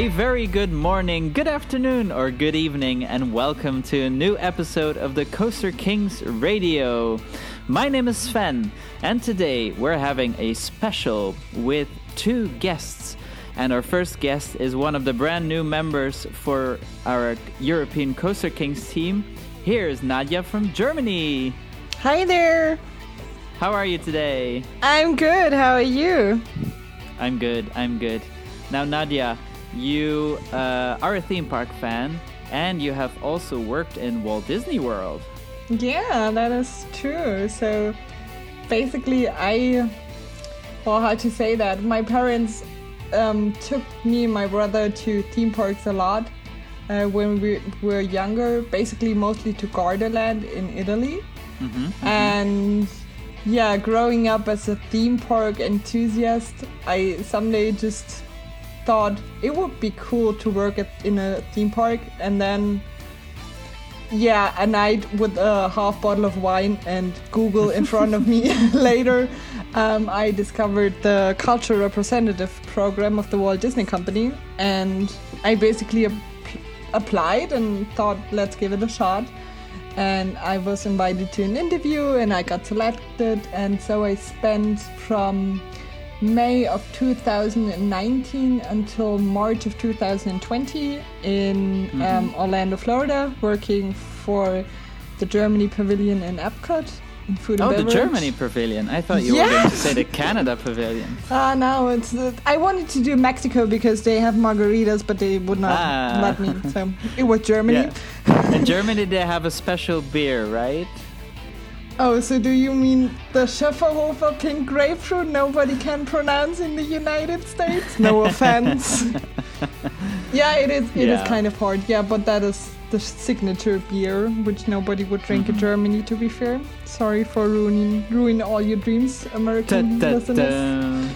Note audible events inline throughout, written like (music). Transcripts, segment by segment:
A very good morning, good afternoon, or good evening, and welcome to a new episode of the Coaster Kings Radio. My name is Sven, and today we're having a special with two guests. And our first guest is one of the brand new members for our European Coaster Kings team. Here's Nadia from Germany. Hi there. How are you today? I'm good. How are you? I'm good. I'm good. Now, Nadia, you uh, are a theme park fan and you have also worked in Walt Disney World. Yeah, that is true. So basically, I, well, how to say that? My parents um, took me and my brother to theme parks a lot uh, when we were younger, basically, mostly to Gardaland in Italy. Mm-hmm, mm-hmm. And yeah, growing up as a theme park enthusiast, I someday just thought it would be cool to work at, in a theme park and then yeah a night with a half bottle of wine and google in front of me (laughs) (laughs) later um, i discovered the cultural representative program of the walt disney company and i basically ap- applied and thought let's give it a shot. And i was invited to an interview and i got selected and so i spent from May of 2019 until March of 2020 in mm-hmm. um, Orlando, Florida, working for the Germany Pavilion in Epcot. In food oh, the Germany Pavilion. I thought you yeah. were going to say the Canada Pavilion. (laughs) Ah, uh, no, it's. Uh, I wanted to do Mexico because they have margaritas, but they would not ah. let me. So it was Germany. Yeah. In Germany, they have a special beer, right? Oh, so do you mean the Schöfferhofer pink grapefruit nobody can pronounce in the United States? No (laughs) offense. yeah, it is. It yeah. is kind of hard. Yeah, but that is the signature beer, which nobody would drink mm-hmm. in Germany. To be fair, sorry for ruining ruin all your dreams, American da, da, listeners.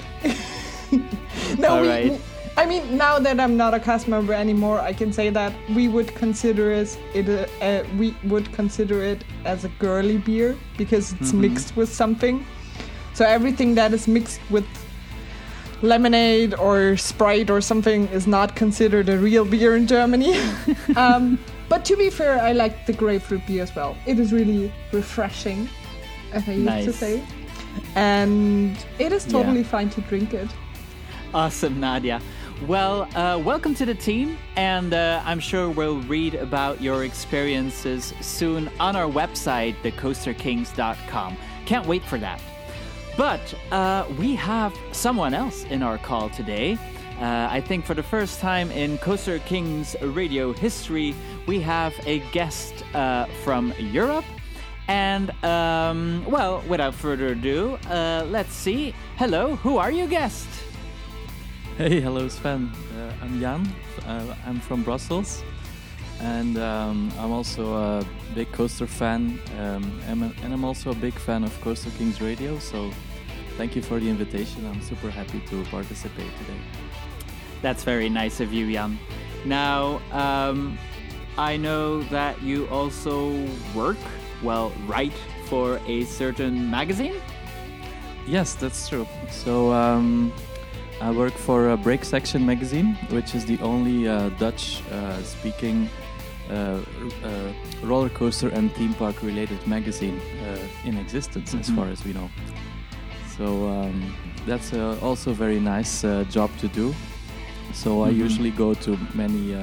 Da. (laughs) no, all we, right. I mean, now that I'm not a cast member anymore, I can say that we would consider it, it a, a, we would consider it as a girly beer because it's mm-hmm. mixed with something. So everything that is mixed with lemonade or Sprite or something is not considered a real beer in Germany. (laughs) um, but to be fair, I like the grapefruit beer as well. It is really refreshing, as I used to say. And it is totally yeah. fine to drink it. Awesome, Nadia. Well, uh, welcome to the team, and uh, I'm sure we'll read about your experiences soon on our website, thecoasterkings.com. Can't wait for that. But uh, we have someone else in our call today. Uh, I think for the first time in Coaster Kings radio history, we have a guest uh, from Europe. And, um, well, without further ado, uh, let's see. Hello, who are you, guest? Hey, hello Sven. Uh, I'm Jan. Uh, I'm from Brussels, and um, I'm also a big coaster fan, um, and, and I'm also a big fan of Coaster Kings Radio. So, thank you for the invitation. I'm super happy to participate today. That's very nice of you, Jan. Now, um, I know that you also work, well, write for a certain magazine. Yes, that's true. So. Um, I work for a Break Section magazine, which is the only uh, Dutch uh, speaking uh, uh, roller coaster and theme park related magazine uh, in existence, mm-hmm. as far as we know. So um, that's also a very nice job to do. So mm-hmm. I usually go to many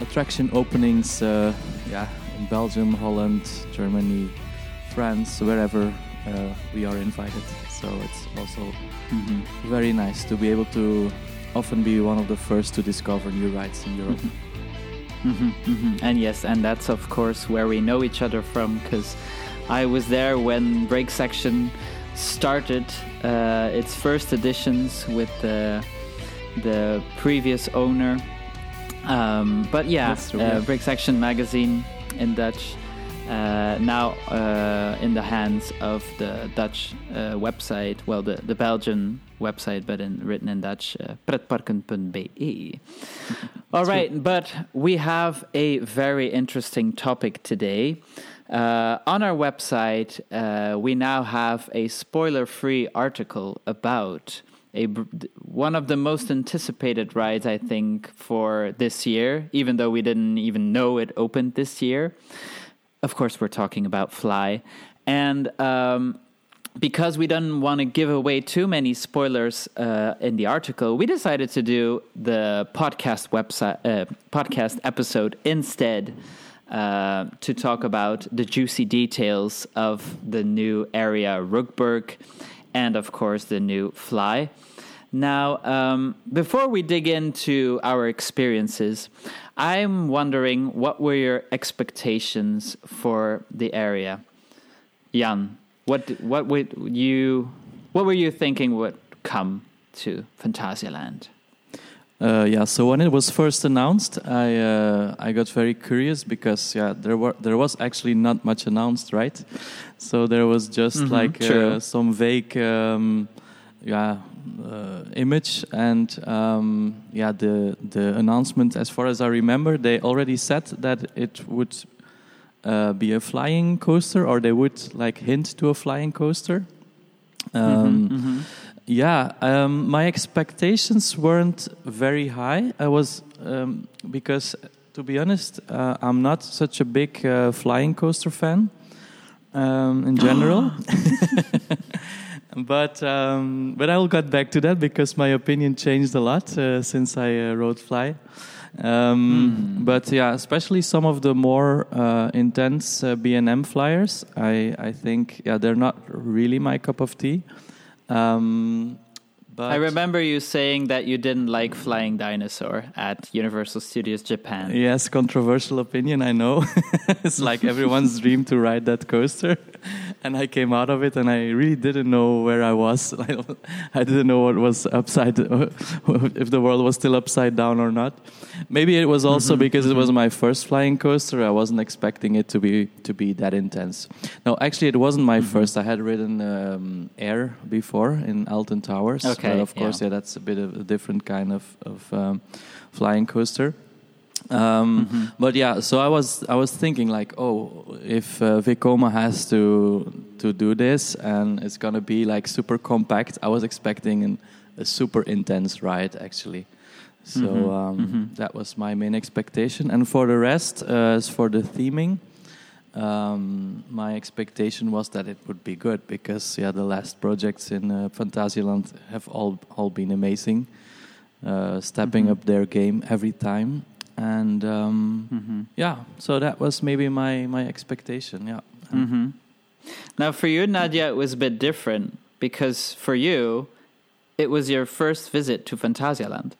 attraction openings, yeah, in Belgium, Holland, Germany, France, wherever we are invited. So it's also mm-hmm. very nice to be able to often be one of the first to discover new rides in Europe. Mm-hmm. mm-hmm. Mm-hmm. And yes, and that's of course where we know each other from because I was there when Break Section started uh, its first editions with the the previous owner. Um, but yeah, uh, Break Section magazine in Dutch uh, now uh, in the hands of the Dutch uh, website, well, the, the Belgian website, but in, written in Dutch, uh, pretparken.be. (laughs) All right, but we have a very interesting topic today. Uh, on our website, uh, we now have a spoiler free article about a one of the most anticipated rides I think for this year, even though we didn't even know it opened this year. Of course, we're talking about Fly, and um, because we didn't want to give away too many spoilers uh, in the article, we decided to do the podcast website uh, podcast episode instead uh, to talk about the juicy details of the new area Rookburgh and, of course, the new Fly. Now, um, before we dig into our experiences, I'm wondering what were your expectations for the area, Jan? What what would you what were you thinking would come to Phantasialand? Uh, yeah, so when it was first announced, I uh, I got very curious because yeah, there were there was actually not much announced, right? So there was just Mhm, like uh, some vague um, yeah image and um, yeah the the announcement. As far as I remember, they already said that it would uh, be a flying coaster, or they would like hint to a flying coaster. Um, Mhm, mhm. yeah, um, my expectations weren't very high. I was um, because, to be honest, uh, I'm not such a big uh, flying coaster fan um, in general. (gasps) (laughs) but um, but I will get back to that because my opinion changed a lot uh, since I uh, rode Fly. Um, Hmm. But yeah, especially some of the more uh, intense uh, B&M flyers, I I think yeah they're not really my cup of tea. Um, but I remember you saying that you didn't like Flying Dinosaur at Universal Studios Japan. Yes, controversial opinion, I know. (laughs) it's like everyone's dream to ride that coaster. (laughs) And I came out of it and I really didn't know where I was. (laughs) I didn't know what was upside, (laughs) if the world was still upside down or not. Maybe it was also because it was my first flying coaster. I wasn't expecting it to be to be that intense. No, actually, it wasn't my first. I had ridden um, Air before in Alton Towers. Okay, but of course, yeah. yeah, that's a bit of a different kind of of um, flying coaster. Um, But yeah, so I was I was thinking like, oh, if uh, Vekoma has to to do this and it's gonna be like super compact, I was expecting an, a super intense ride actually. So Mhm, um, mhm. that was my main expectation. And for the rest, uh, as for the theming, um, my expectation was that it would be good because yeah, the last projects in uh, Phantasialand have all all been amazing, uh, stepping Mhm. up their game every time, and um, Mhm. yeah, so that was maybe my my expectation. Yeah. hmm Now, for you, Nadia, it was a bit different because for you, it was your first visit to Phantasialand.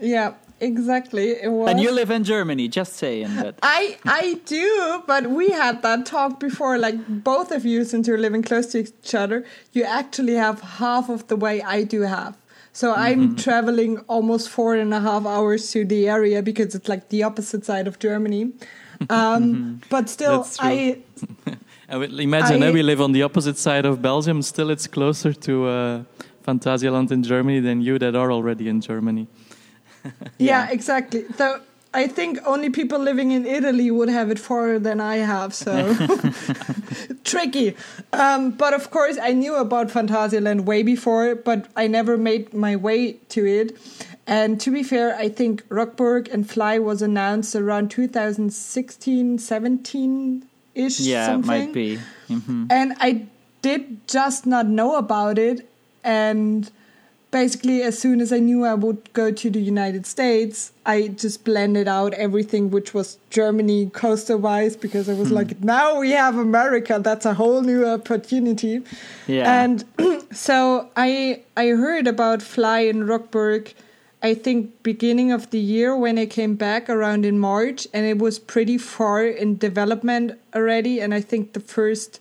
Yeah, exactly. It was. And you live in Germany, just saying that. (laughs) I I do, but we had that talk before. Like both of you, since you're living close to each other, you actually have half of the way I do have. So Mm-hmm. I'm traveling almost four and a half hours to the area because it's like the opposite side of Germany. (laughs) Um, But still, I (laughs) I would imagine I- eh, we live on the opposite side of Belgium. Still, it's closer to uh, Phantasialand in Germany than you that are already in Germany. (laughs) yeah, exactly. So I think only people living in Italy would have it farther than I have. So (laughs) tricky. Um, but of course, I knew about Phantasialand way before, but I never made my way to it. And to be fair, I think Rockburg and Fly was announced around 2016, 17 ish. yeah, something. it might be. hmm And I did just not know about it. And basically, as soon as I knew I would go to the United States, I just blended out everything which was Germany coastal wise because I was hmm. like, now we have America. That's a whole new opportunity. Yeah. And (clears throat) so I I heard about Fly in Rockburg. I think beginning of the year when I came back around in March, and it was pretty far in development already. And I think the first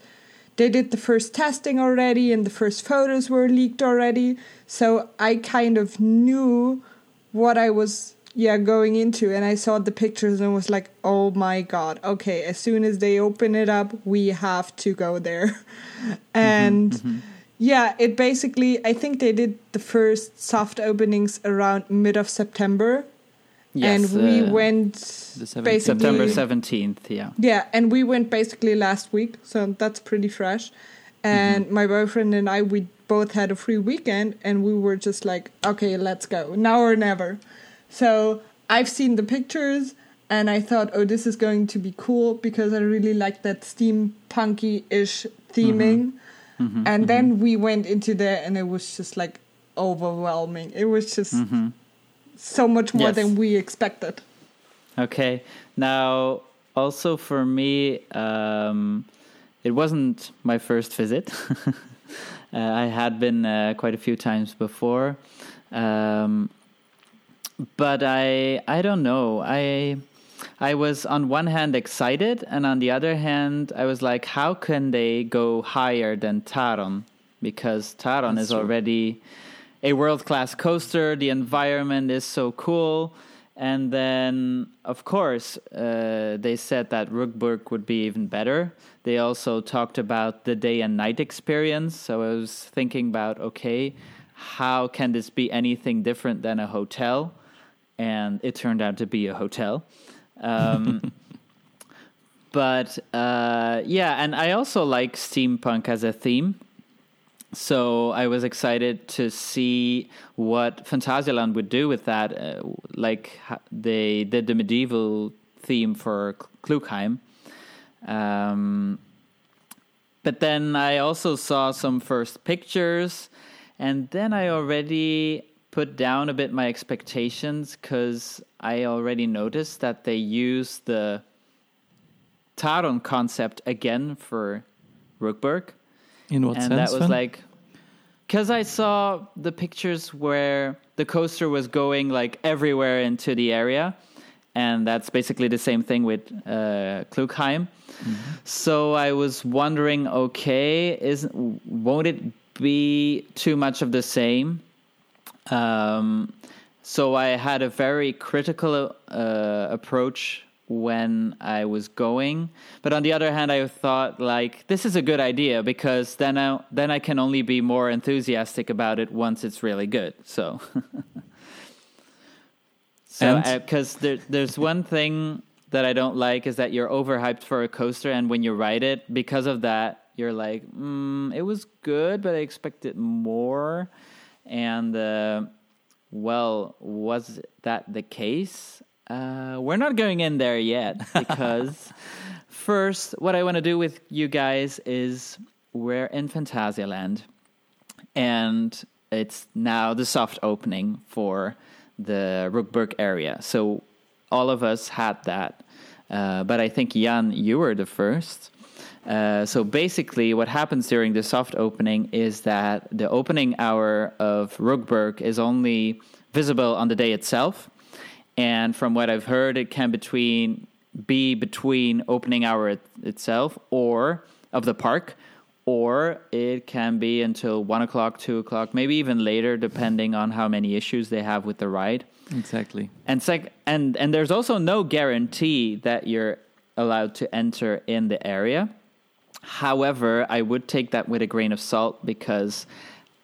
they did the first testing already, and the first photos were leaked already. So I kind of knew what I was yeah going into, and I saw the pictures and was like, oh my god, okay. As soon as they open it up, we have to go there, (laughs) mm-hmm, and. Mm-hmm. Yeah, it basically, I think they did the first soft openings around mid of September. Yes, and we uh, went The 17th. September 17th, yeah. Yeah, and we went basically last week, so that's pretty fresh. And mm-hmm. my boyfriend and I, we both had a free weekend and we were just like, okay, let's go now or never. So I've seen the pictures and I thought, oh, this is going to be cool because I really like that steampunky ish theming. Mm-hmm, and then we went into there and it was just like overwhelming. It was just so much more Yes. than we expected. Okay. Now, also for me, um, it wasn't my first visit. (laughs) uh, I had been uh, quite a few times before, um, but I I don't know. I I was on one hand excited, and on the other hand, I was like, how can they go higher than Taron? Because Taron That's is true. already a world class coaster. The environment is so cool. And then, of course, uh, they said that Rookburgh would be even better. They also talked about the day and night experience. So I was thinking about okay, how can this be anything different than a hotel? And it turned out to be a hotel. Um, (laughs) but uh, yeah, and I also like steampunk as a theme. So I was excited to see what Phantasialand would do with that. Uh, like they did the medieval theme for Klugheim. Um, but then I also saw some first pictures, and then I already put down a bit my expectations because I already noticed that they use the Taron concept again for Rookburgh In what and sense? that was like because i saw the pictures where the coaster was going like everywhere into the area and that's basically the same thing with uh, klugheim. So i was wondering okay is won't it be too much of the same? Um, so I had a very critical uh, approach when I was going, but on the other hand, I thought like this is a good idea because then I then I can only be more enthusiastic about it once it's really good. So, (laughs) so because there, there's one thing that I don't like is that you're overhyped for a coaster, and when you ride it, because of that, you're like, mm, it was good, but I expected more. And uh, well, was that the case? Uh, we're not going in there yet (laughs) because first, what I want to do with you guys is we're in Phantasialand, and it's now the soft opening for the Rookburgh area. So all of us had that, uh, but I think Jan, you were the first. Uh, so basically, what happens during the soft opening is that the opening hour of Rookburgh is only visible on the day itself, and from what I've heard, it can between be between opening hour it, itself or of the park, or it can be until one o'clock, two o'clock, maybe even later, depending on how many issues they have with the ride. exactly. And sec- and and there's also no guarantee that you're allowed to enter in the area. However, I would take that with a grain of salt because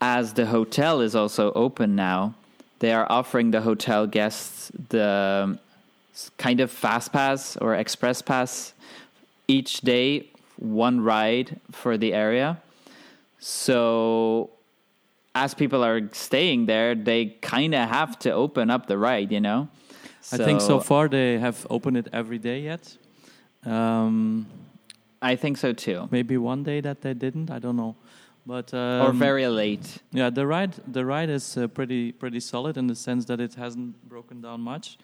as the hotel is also open now, they are offering the hotel guests the um, kind of fast pass or express pass each day, one ride for the area. So as people are staying there, they kind of have to open up the ride, you know? I think so far they have opened it every day yet. Um, I think so too. maybe one day that they didn't. I don't know. But um, or very late. Yeah, the ride the ride is uh, pretty pretty solid in the sense that it hasn't broken down much.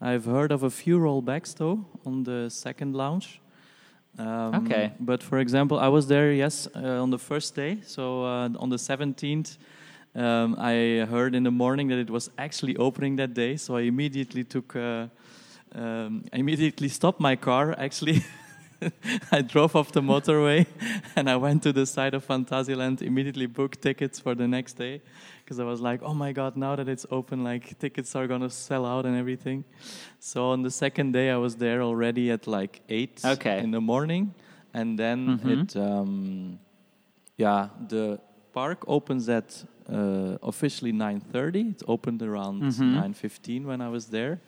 I've heard of a few rollbacks though on the second lounge. Um, Okay. But for example, I was there yes uh, on the first day, so uh, on the 17th. Um, I heard in the morning that it was actually opening that day, so I immediately took. Uh, um, I immediately stopped my car. Actually, (laughs) (laughs) I drove off the motorway (laughs) and I went to the side of Phantasialand. Immediately booked tickets for the next day because I was like, "Oh my god! Now that it's open, like tickets are gonna sell out and everything." So on the second day, I was there already at like eight Okay. in the morning, and then Mhm. it, um, yeah, the park opens at uh, officially 9:30. It opened around Mhm. 9:15 when I was there.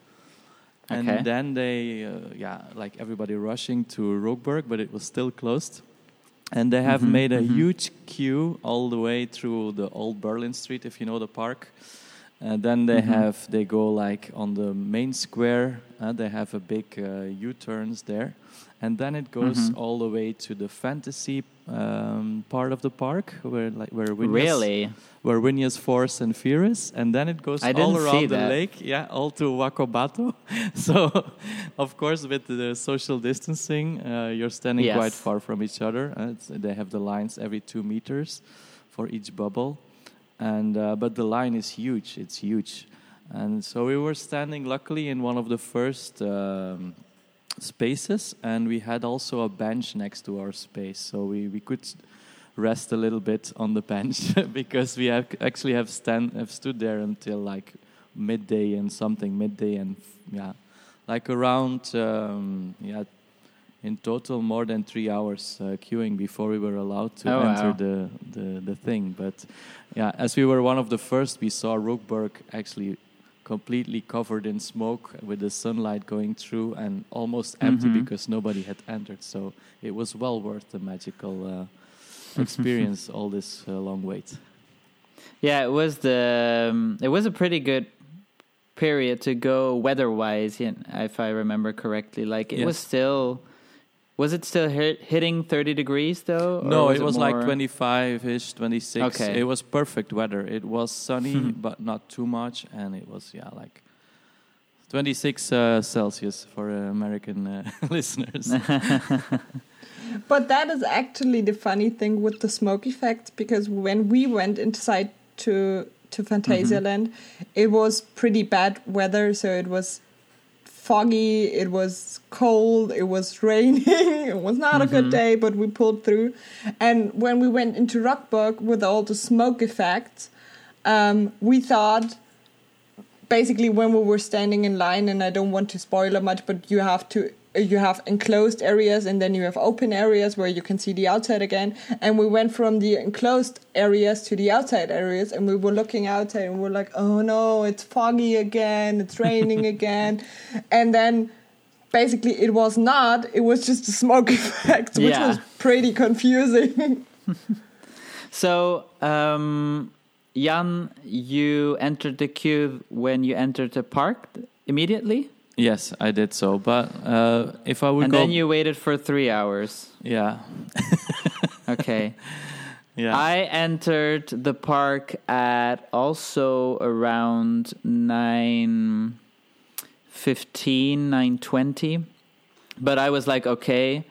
And Okay. then they, uh, yeah, like everybody rushing to Rookburgh, but it was still closed. and they have Mhm, made a mhm. huge queue all the way through the old Berlin Street, if you know the park. And then they Mhm. have they go like on the main square. Uh, they have a big uh, U-turns there, and then it goes Mhm. all the way to the fantasy um, part of the park, where like where Really? where Winja's Force and Fear is, and then it goes I all around the that. lake, yeah, all to Wakobato. (laughs) so, of course, with the social distancing, uh, you're standing Yes. quite far from each other. Uh, they have the lines every two meters for each bubble, and uh, but the line is huge. It's huge, and so we were standing, luckily, in one of the first. Um, spaces and we had also a bench next to our space so we, we could rest a little bit on the bench (laughs) because we have actually have stand have stood there until like midday and something midday and f- yeah like around um, yeah in total more than three hours uh, queuing before we were allowed to Oh, enter wow. the, the the thing but yeah as we were one of the first we saw Rookburgh actually completely covered in smoke with the sunlight going through and almost empty Mhm. because nobody had entered so it was well worth the magical uh, (laughs) experience all this uh, long wait Yeah, it was the um, it was a pretty good period to go weather-wise, if I remember correctly. Like it was still was it still hit, hitting 30 degrees though? or no it was like 25ish 26 Okay. it was perfect weather it was sunny (laughs) but not too much and it was yeah like 26 uh, celsius for uh, american uh, (laughs) listeners (laughs) But that is actually the funny thing with the smoke effect because when we went inside to to Phantasialand, it was pretty bad weather. So it was foggy, it was cold, it was (laughs) raining. it was not a good day, but we pulled through. And when we went into Rockburg with all the smoke effects, um, we thought basically when we were standing in line and i don't want to spoil it much but you have to you have enclosed areas and then you have open areas where you can see the outside again. And we went from the enclosed areas to the outside areas and we were looking outside and we're like oh no it's foggy again it's (laughs) raining again. And then basically it was not it was just a smoke (laughs) effect which Yeah. was pretty confusing. (laughs) So, um, Jan, you entered the queue when you entered the park immediately, yes i did so but uh, if i would and go then you waited for three hours. yeah (laughs) Okay. yeah I entered the park at also around 9 920 but i was like okay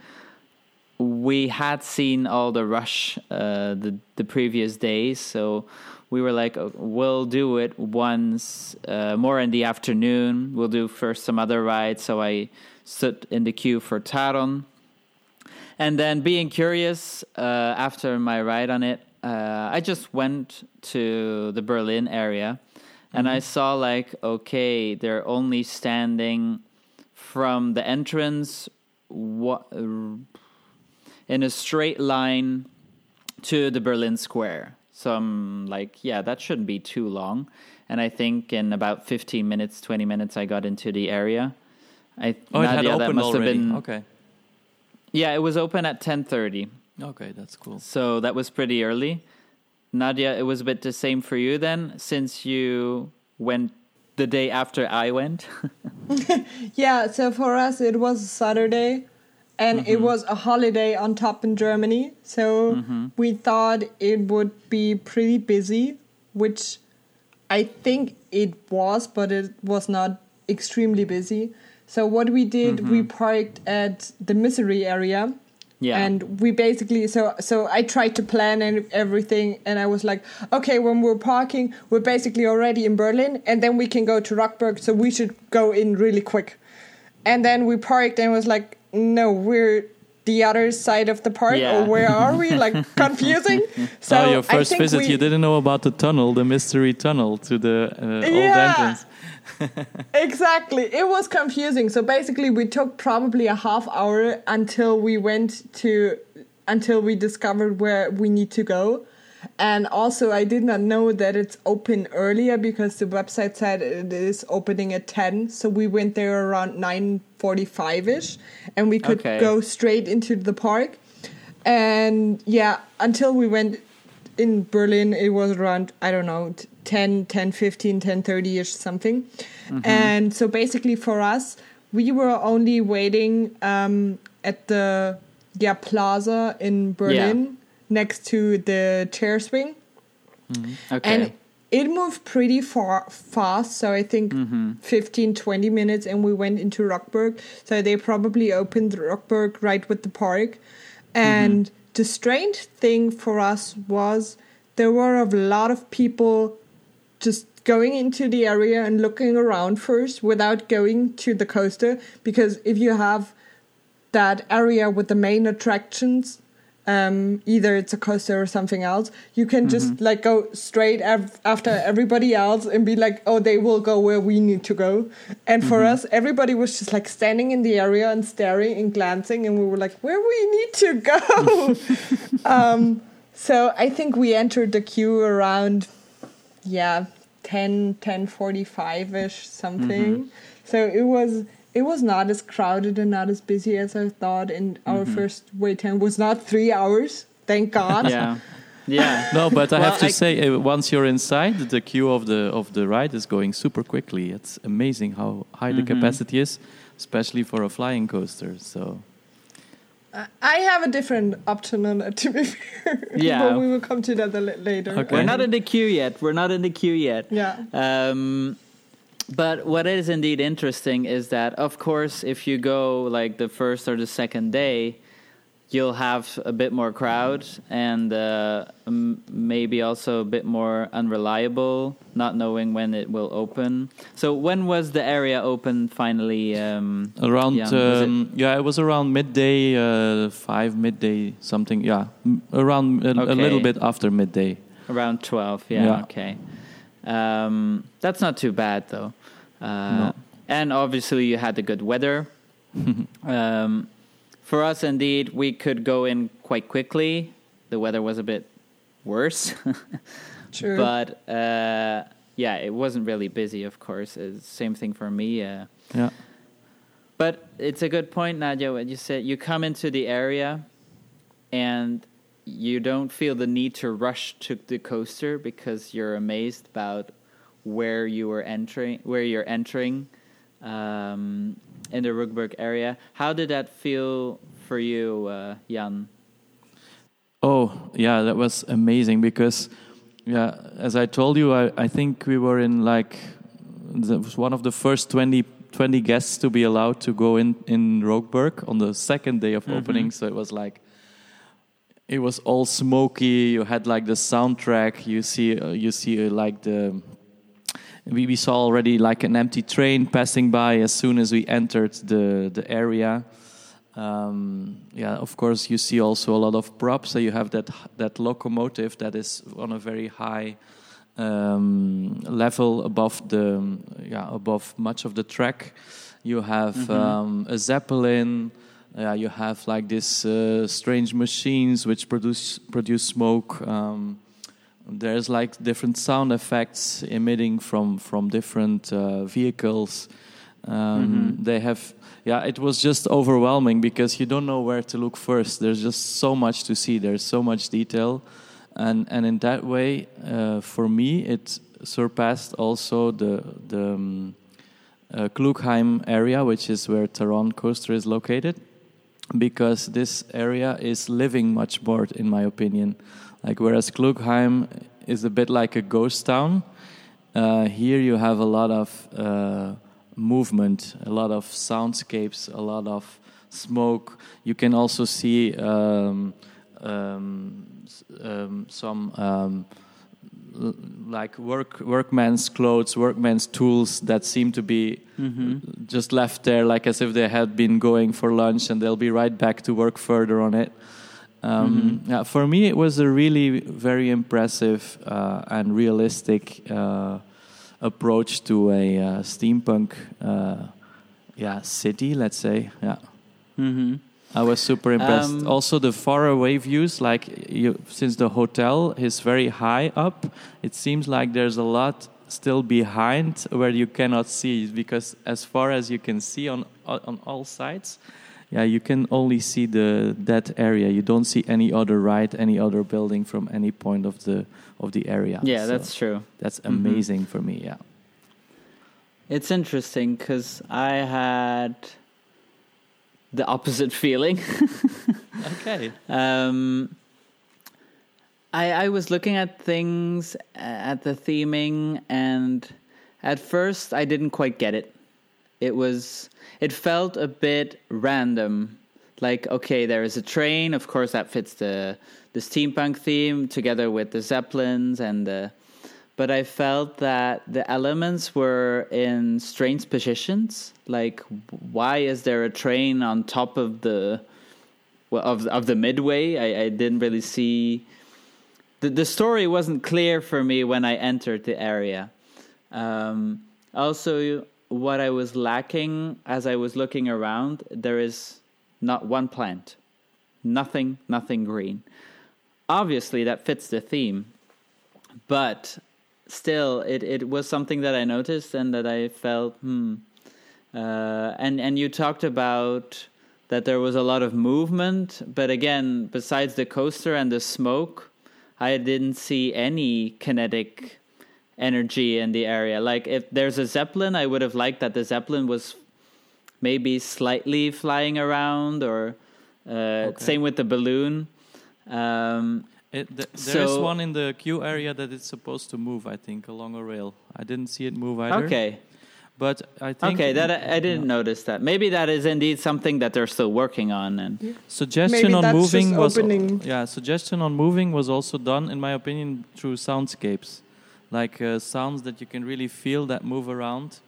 we had seen all the rush uh, the the previous days so we were like "Oh, we'll do it once uh, more in the afternoon. We'll do first some other rides. So i stood in the queue for taron. And then being curious uh, after my ride on it, uh, I just went to the Berlin area and I saw like, okay, they're only standing from the entrance wa- in a straight line to the Berlin Square. So I'm like, yeah, that shouldn't be too long. And I think in about 15 minutes, 20 minutes, I got into the area. I, oh it had Nadia, that opened must already have been okay yeah, it was open at 10:30. okay that's cool So that was pretty early. Nadia, it was a bit the same for you then since you went the day after I went. (laughs) (laughs) Yeah, so for us it was Saturday and it mm-hmm. was a holiday on top in Germany. So mm-hmm. we thought it would be pretty busy, which I think it was, but it was not extremely busy. So what we did, we mm-hmm. parked at the misery area. yeah. And we basically so so I tried to plan and everything and I was like, okay, when we're parking, we're basically already in Berlin and then we can go to Rockburg, so we should go in really quick. And then we parked and it was like, no, we're the other side of the park Yeah. or where are we? Like (laughs) confusing. So oh, your first visit, you didn't know about the tunnel, the mystery tunnel to the uh, old Yeah. entrance. (laughs) Exactly. It was confusing. So basically we took probably a half hour until we went to until we discovered where we need to go. And also I did not know that it's open earlier because the website said it is opening at 10. So we went there around 9:45ish and we could Okay. go straight into the park. and yeah, until we went in Berlin, it was around I don't know 10, 10, 15, 10, 30 ish something. Mm-hmm. And so basically for us, we were only waiting um, at the yeah plaza in Berlin yeah. Next to the chair swing. Mm-hmm. Okay. And it moved pretty far fast so i think mm-hmm. 15 20 minutes and we went into rockburg so they probably opened rockburg right with the park and mm-hmm. the strange thing for us was there were a lot of people just going into the area and looking around first without going to the coaster because if you have that area with the main attractions um, either it's a coaster or something else, you can mm-hmm. just like go straight after everybody else and be like, oh, they will go where we need to go. And for mm-hmm. us, everybody was just like standing in the area and staring and glancing, and we were like, where we need to go. (laughs) um, so I think we entered the queue around, yeah, 10, 10 45 ish something. Mm-hmm. So it was it was not as crowded and not as busy as I thought. And our mm-hmm. first wait time was not three hours. Thank (laughs) God. yeah. Yeah. (laughs) No, but I well, have to I say, uh, once you're inside, the queue of the of the ride is going super quickly. It's amazing how high mm-hmm. the capacity is, especially for a flying coaster. So. I have a different option on it, to be (laughs) fair. Yeah. but we will come to that later. Okay. We're not in the queue yet. We're not in the queue yet. Yeah. Um, but what is indeed interesting is that, of course, if you go like the first or the second day, you'll have a bit more crowd and uh, m- maybe also a bit more unreliable, not knowing when it will open. So, when was the area open finally? Um, around, um, it? yeah, it was around midday, uh, five midday, something. Yeah, around a, okay. a, little bit after midday. Around 12, yeah, yeah. okay. Um, that's not too bad though. Uh, no. And obviously, you had the good weather. (laughs) um, for us, indeed, we could go in quite quickly. The weather was a bit worse. (laughs) True. But uh, yeah, it wasn't really busy, of course. It's same thing for me. Uh, yeah. But it's a good point, Nadia, what you said. You come into the area and you don't feel the need to rush to the coaster because you're amazed about where you were entering, where you're entering um, in the Rookburgh area. How did that feel for you, uh, Jan? Oh, yeah, that was amazing because, yeah, as I told you, I, I think we were in like, that was one of the first 20, 20 guests to be allowed to go in, in Rookburgh on the second day of mm -hmm. opening. So it was like, it was all smoky. You had like the soundtrack. You see, uh, you see uh, like the we, we saw already like an empty train passing by as soon as we entered the the area. Um, yeah, of course, you see also a lot of props. So you have that that locomotive that is on a very high um, level above the yeah above much of the track. You have mm-hmm. um, a zeppelin. Yeah, you have like these uh, strange machines which produce produce smoke. Um, there's like different sound effects emitting from from different uh, vehicles. Um, mm-hmm. They have, yeah, it was just overwhelming because you don't know where to look first. There's just so much to see. There's so much detail, and and in that way, uh, for me, it surpassed also the the um, uh, Klugheim area, which is where Taron Coaster is located, because this area is living much more, in my opinion. Like whereas Klugheim is a bit like a ghost town, uh, here you have a lot of uh, movement, a lot of soundscapes, a lot of smoke. You can also see um, um, um, some um, like work workman's clothes, workman's tools that seem to be mm-hmm. just left there, like as if they had been going for lunch and they'll be right back to work further on it. Um, mm-hmm. yeah, for me, it was a really very impressive uh, and realistic uh, approach to a uh, steampunk, uh, yeah, city. Let's say, yeah. Mm-hmm. I was super impressed. Um, also, the faraway views, like you, since the hotel is very high up, it seems like there's a lot still behind where you cannot see because as far as you can see on on all sides yeah, you can only see the that area. You don't see any other ride, any other building from any point of the of the area. Yeah, So that's true. that's Mhm. amazing for me. Yeah. It's interesting because I had the opposite feeling. (laughs) Okay. Um, I I was looking at things at the theming, and at first I didn't quite get it. It was it felt a bit random. Like okay, there is a train. Of course, that fits the the steampunk theme together with the zeppelins and the. But I felt that the elements were in strange positions. Like, why is there a train on top of the well, of of the midway. I, I didn't really see the the story wasn't clear for me when I entered the area. Um, also, what I was lacking as I was looking around, there is not one plant, nothing, nothing green. Obviously, that fits the theme, but still, it, it was something that I noticed and that I felt, hmm. Uh, and and you talked about that there was a lot of movement, but again, besides the coaster and the smoke, I didn't see any kinetic energy in the area. Like if there's a zeppelin, I would have liked that the zeppelin was maybe slightly flying around, or uh, same with the balloon. Um, It, th- there is So- one in the queue area that it's supposed to move. I think along a rail. I didn't see it move either. okay, But I think okay, that I, I didn't notice that. Maybe that is indeed something that they're still working on. And suggestion Maybe on moving was opening. yeah suggestion on moving was also done in my opinion through soundscapes like uh, sounds that you can really feel that move around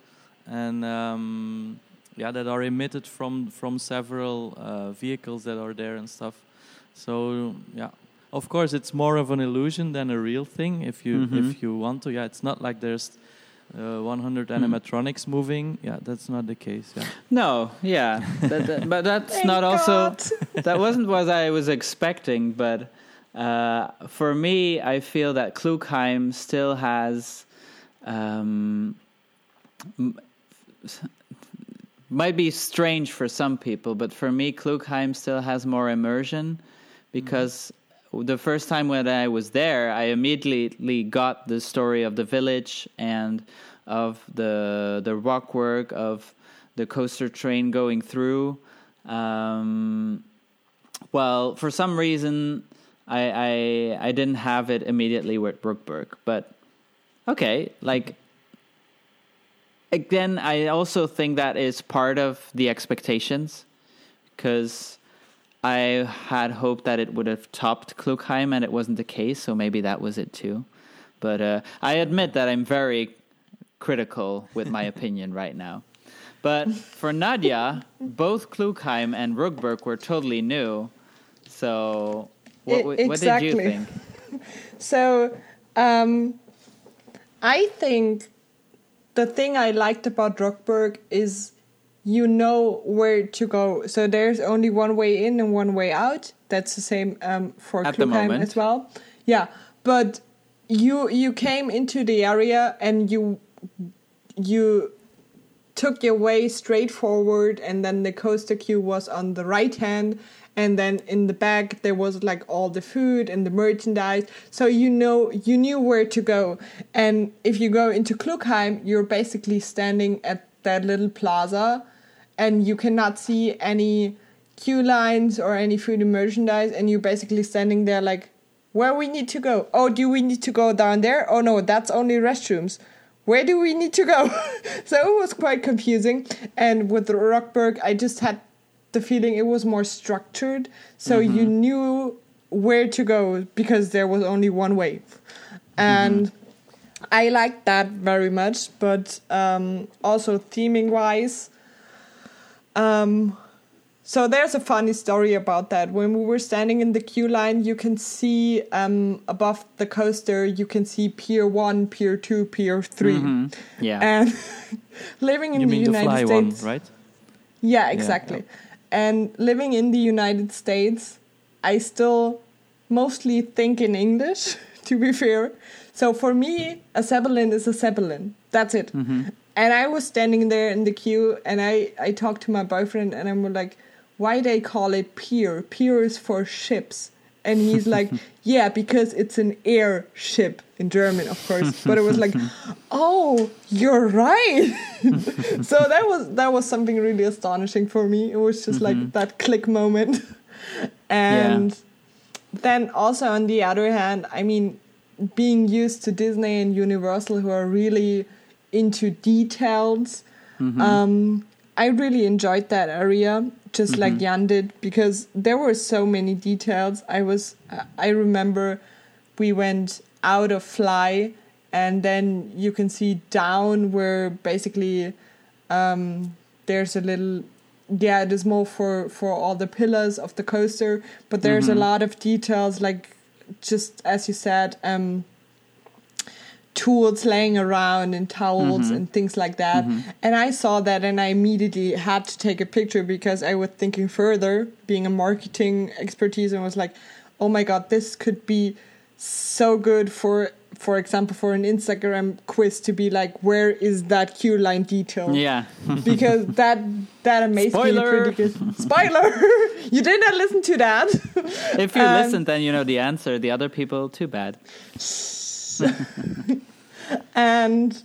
and um, yeah that are emitted from from several uh, vehicles that are there and stuff so yeah of course it's more of an illusion than a real thing if you Mhm. if you want to yeah it's not like there's uh, 100 Hmm. animatronics moving yeah that's not the case yeah no, yeah, that, that- but that's (laughs) not also. (laughs) That wasn't what I was expecting, but uh, for me, I feel that Klugheim still has. Um, m- might be strange for some people, but for me, Klugheim still has more immersion because the first time when I was there, I immediately got the story of the village and of the the rock work of the coaster train going through. Um, well, for some reason, I, I I didn't have it immediately with Brookberg, but okay, like again, I also think that is part of the expectations because I had hoped that it would have topped Klugheim, and it wasn't the case. So maybe that was it too. But uh, I admit that I'm very critical with my (laughs) opinion right now. But for Nadia, both Klugheim and Rookburgh were totally new. So what, I- what did you think? (laughs) So, um, I think the thing I liked about Rockberg is you know where to go. So there's only one way in and one way out. That's the same um, for At Klugheim as well. Yeah, but you you came into the area and you you took your way straight forward and then the coaster queue was on the right hand and then in the back there was like all the food and the merchandise so you know you knew where to go and if you go into Klugheim you're basically standing at that little plaza and you cannot see any queue lines or any food and merchandise and you're basically standing there like where we need to go oh do we need to go down there oh no that's only restrooms where do we need to go? (laughs) so it was quite confusing. And with Rockberg, I just had the feeling it was more structured. So you knew where to go because there was only one way. And I liked that very much. But um, also, theming wise, um, so there's a funny story about that. When we were standing in the queue line, you can see um, above the coaster, you can see Pier One, Pier Two, Pier 3 Mhm. Yeah. And (laughs) living in you the mean the United fly one States, right yeah, exactly. And living in the United States, I still mostly think in English, (laughs) to be fair. So for me, a Zeppelin is a Zeppelin. That's it. And I was standing there in the queue and I, I talked to my boyfriend and I'm like, why they call it pier. Pier is for ships. And he's like, (laughs) yeah, because it's an airship in German, of course. But it was like, (laughs) oh, you're right. (laughs) so that was that was something really astonishing for me. It was just like mm-hmm. that click moment. and then also on the other hand, I mean, being used to Disney and Universal, who are really into details, um, I really enjoyed that area, just like Jan did, because there were so many details. I was, I remember, we went out of fly, and then you can see down where basically um, there's a little yeah it is more for for all the pillars of the coaster but there's a lot of details like just as you said um tools laying around and towels and things like that and i saw that and i immediately had to take a picture because i was thinking further being a marketing expertise and was like oh my god this could be so good for for example for an instagram quiz to be like where is that queue line detail Yeah. (laughs) because that that amazed Spoiler. me pretty good. Spoiler! (laughs) you did not listen to that. if you Um, listen, then you know the answer. The other people, too bad. (laughs) and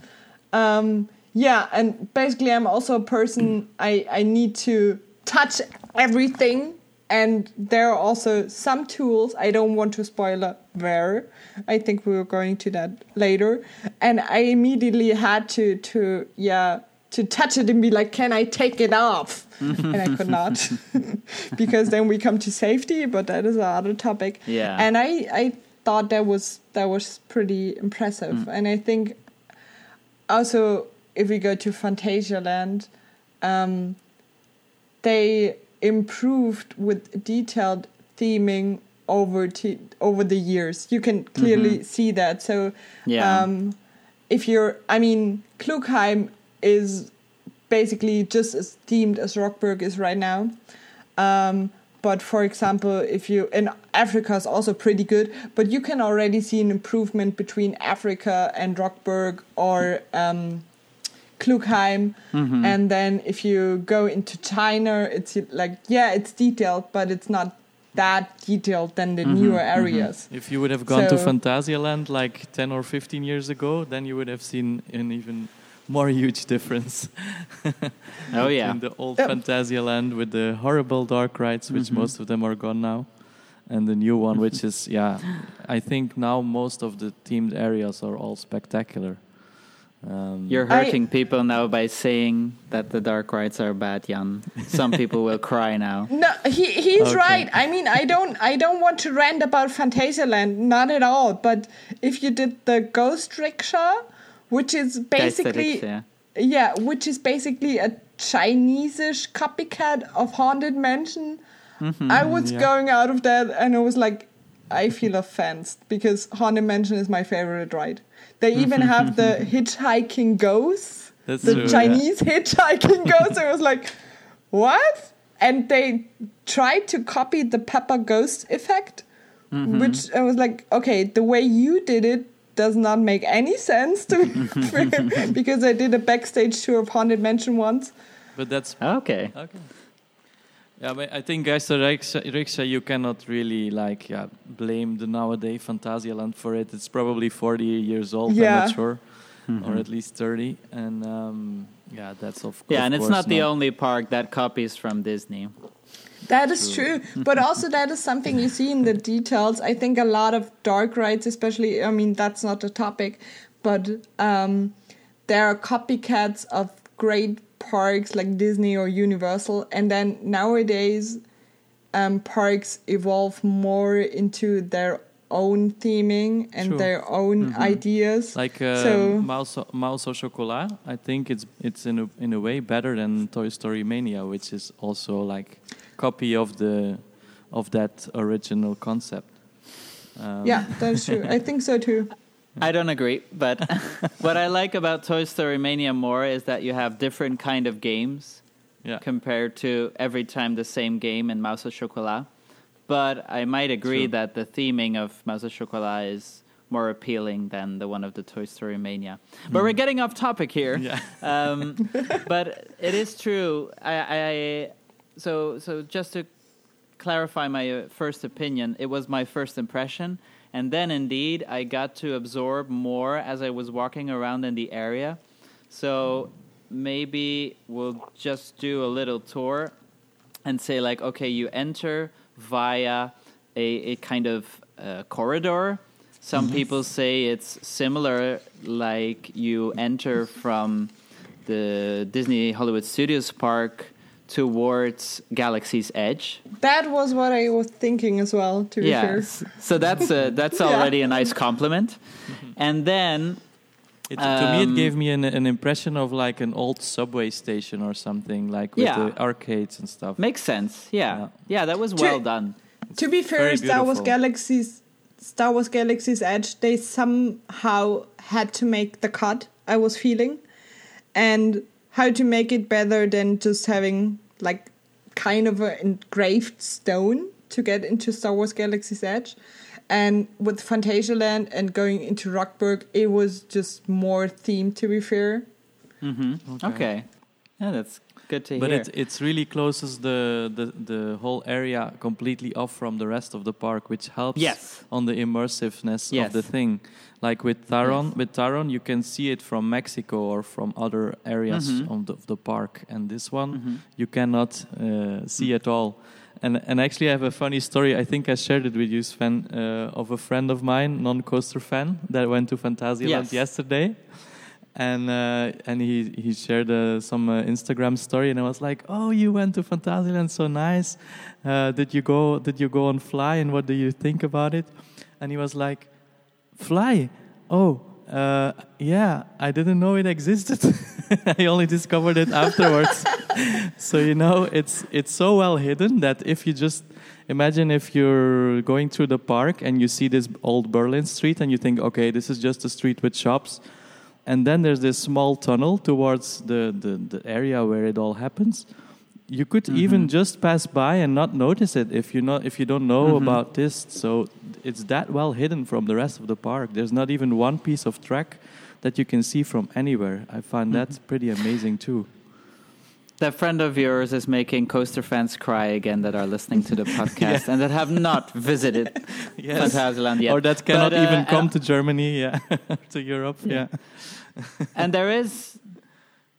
um, yeah, and basically, I'm also a person. I I need to touch everything, and there are also some tools. I don't want to spoiler where. I think we were going to that later, and I immediately had to to yeah to touch it and be like, can I take it off? (laughs) and I could not (laughs) because then we come to safety, but that is another topic. Yeah. And I I thought that was that was pretty impressive, and I think also if we go to Phantasialand, um, they improved with detailed theming over t- over the years. You can clearly see that. So Yeah. um, if you're, I mean, Klugheim is basically just as themed as Rookburgh is right now. Um, but for example, if you in Africa is also pretty good, but you can already see an improvement between Africa and Rookburgh or um, Klugheim. Mm-hmm. And then if you go into China, it's like yeah, it's detailed, but it's not that detailed than the mm-hmm. newer mm-hmm. areas. If you would have gone to So- Phantasialand like 10 or 15 years ago, then you would have seen an even (laughs) more huge difference (laughs) Oh yeah. in the old Yep. Phantasialand with the horrible dark rides, which Mm-hmm. most of them are gone now, and the new one, which (laughs) is yeah, I think now most of the themed areas are all spectacular. Um, You're I- hurting people now by saying that the dark rides are bad, Jan. Some people will cry now. No, he he's Okay. right. I mean, I don't I don't want to rant about Phantasialand, not at all. But if you did the Ghost Rickshaw, which is basically yeah. yeah, which is basically a Chinese-ish copycat of Haunted Mansion, I was yeah. going out of that and I was like, I feel offensed because Haunted Mansion is my favorite ride. They even have the (laughs) hitchhiking ghosts That's the true, yeah. Chinese hitchhiking (laughs) ghosts. I was like, what? And they tried to copy the Pepper Ghost effect, Mm-hmm. which I was like, okay, the way you did it does not make any sense to me (laughs) because I did a backstage tour of Haunted Mansion once. but that's Okay. Okay. Yeah, but I think Geister Rikscha, Rikscha, you cannot really like yeah blame the nowadays Phantasialand for it. It's probably 40 years old. I'm not sure, or at least 30. And um, yeah, that's of course. Yeah, and it's course not the only park that copies from Disney. That is true. But also, that is something you see in the details. I think a lot of dark rides, especially, I mean, that's not the topic, but um, there are copycats of great parks like Disney or Universal. And then nowadays, um, parks evolve more into their own theming and True. their own ideas. Like uh, So- Mouse, Maus au Chocolat, I think it's it's in a, in a way better than Toy Story Mania, which is also like copy of the of that original concept. Um, yeah, that's true. I think so too. I don't agree, but (laughs) what I like about Toy Story Mania more is that you have different kind of games yeah. compared to every time the same game in Maus au Chocolat. But I might agree True. that the theming of Maus au Chocolat is more appealing than the one of the Toy Story Mania. But we're getting off topic here. Yeah. Um, but it is true. I, I so so just to clarify my uh, first opinion, it was my first impression, and then indeed I got to absorb more as I was walking around in the area. So maybe we'll just do a little tour and say like, okay, you enter via a, a kind of uh, corridor. Some people say it's similar, like you enter from the Disney Hollywood Studios park towards Galaxy's Edge. That was what I was thinking as well, to be fair. Yes. So that's a, (laughs) that's Yeah. already a nice compliment. And then It, to me, it Um, gave me an, an impression of like an old subway station or something, like with Yeah. the arcades and stuff. makes sense. Yeah. Yeah. Yeah, that was To- well done. To be fair, Star Wars. Galaxy's Star Wars Galaxy's Edge, they somehow had to make the cut. I was feeling, and how to make it better than just having like kind of an engraved stone to get into Star Wars Galaxy's Edge. And with Phantasialand and going into Rookburgh, it was just more themed. To be fair, Mm-hmm. Okay. Yeah, that's good to But hear. it it's really closes the, the the whole area completely off from the rest of the park, which helps Yes. on the immersiveness Yes. of the thing. Like with Taron, Yes. with Taron, you can see it from Mexico or from other areas Mhm. of, the, of the park, and this one Mhm. you cannot uh, see at all. And and actually, I have a funny story. I think I shared it with you, Sven, uh, of a friend of mine, non-coaster fan, that went to Phantasialand Yes. yesterday, and uh, and he he shared uh, some uh, Instagram story, and I was like, "Oh, you went to Phantasialand, so nice. Uh, did you go? Did you go on Fly? And what do you think about it?" And he was like, "Fly? Oh." Uh, yeah, I didn't know it existed. (laughs) I only discovered it afterwards. (laughs) so you know, it's it's so well hidden that if you just imagine if you're going through the park and you see this old Berlin street and you think, okay, this is just a street with shops, and then there's this small tunnel towards the the, the area where it all happens. You could even just pass by and not notice it if you not if you don't know Mhm. about this. So it's that well hidden from the rest of the park. There's not even one piece of track that you can see from anywhere. I find that pretty amazing too. That friend of yours is making coaster fans cry again that are listening to the (laughs) podcast and that have not visited (laughs) Phantasialand yet. Or that cannot But, uh, even come and- to Germany, yeah, (laughs) to Europe, yeah. and there is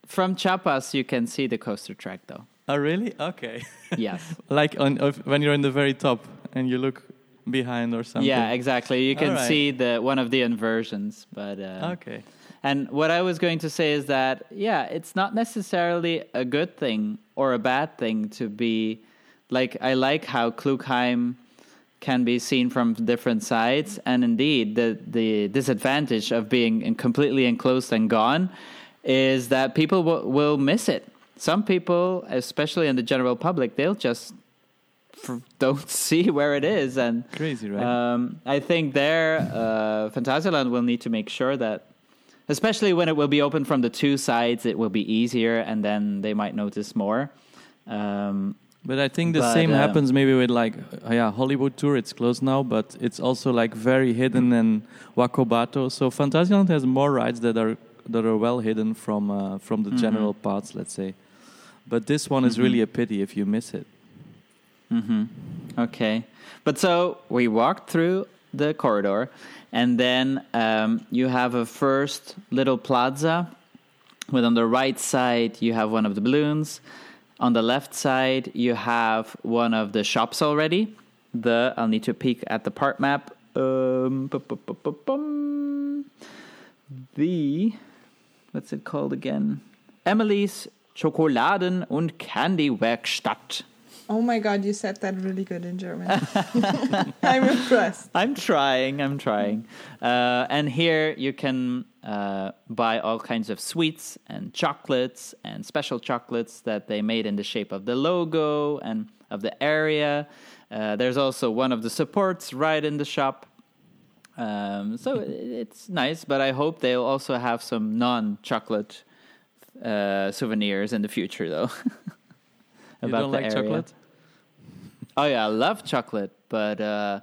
from Chiapas you can see the coaster track though. Oh, really? Okay. Yes. like on when you're in the very top and you look behind or something. yeah, exactly. You can Alright. see the one of the inversions, but uh, Okay. And what I was going to say is that, yeah, it's not necessarily a good thing or a bad thing to be like, I like how Klugheim can be seen from different sides. And indeed, the, the disadvantage of being in- completely enclosed and gone is that people w- will miss it. Some people, especially in the general public, they'll just f- don't (laughs) see where it is. And Crazy, right? um, I think there, uh, Phantasialand will need to make sure that, especially when it will be open from the two sides, it will be easier, and then they might notice more. Um, But I think the But, same uh, happens maybe with like uh, yeah Hollywood tour. It's closed now, but it's also like very hidden and Wakobato. So Phantasialand has more rides that are that are well hidden from uh, from the Mhm. general parts, let's say. But this one is Mhm. really a pity if you miss it. hmm Okay, but so we walked through the corridor, and then um, you have a first little plaza. With on the right side, you have one of the balloons. On the left side, you have one of the shops already. The I'll need to peek at the part map. Um, bu- bu- bu- the what's it called again? Emily's Schokoladen- und Candy-Werkstatt. Oh my god, you said that really good in German. (laughs) I'm impressed. (laughs) I'm trying. I'm trying. Uh, and here you can uh, buy all kinds of sweets and chocolates and special chocolates that they made in the shape of the logo and of the area. Uh, there's also one of the supports right in the shop. Um, so it's nice, but I hope they'll also have some non-chocolate uh, souvenirs in the future, though. (laughs) You about don't the like area. chocolate? Oh yeah, I love chocolate, but uh,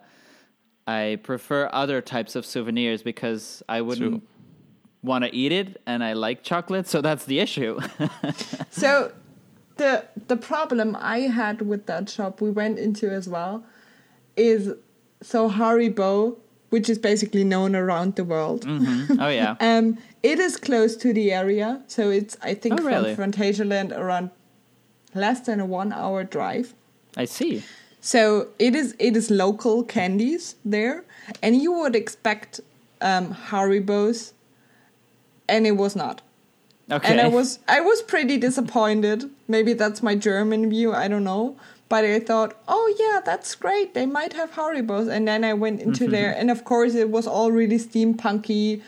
I prefer other types of souvenirs because I wouldn't True. want to eat it, and I like chocolate, so that's the issue. (laughs) So, the the problem I had with that shop we went into as well is so Haribo, which is basically known around the world. Mhm. Oh yeah. (laughs) Um, it is close to the area, so it's I think Oh, really? from Phantasialand around less than a one hour drive. I see. So it is it is local candies there, and you would expect um, Haribo's, and it was not. Okay. And I was I was pretty disappointed. Maybe that's my German view. I don't know. But I thought, oh yeah, that's great. They might have Haribo's. And then I went into there, and of course it was all really steampunky.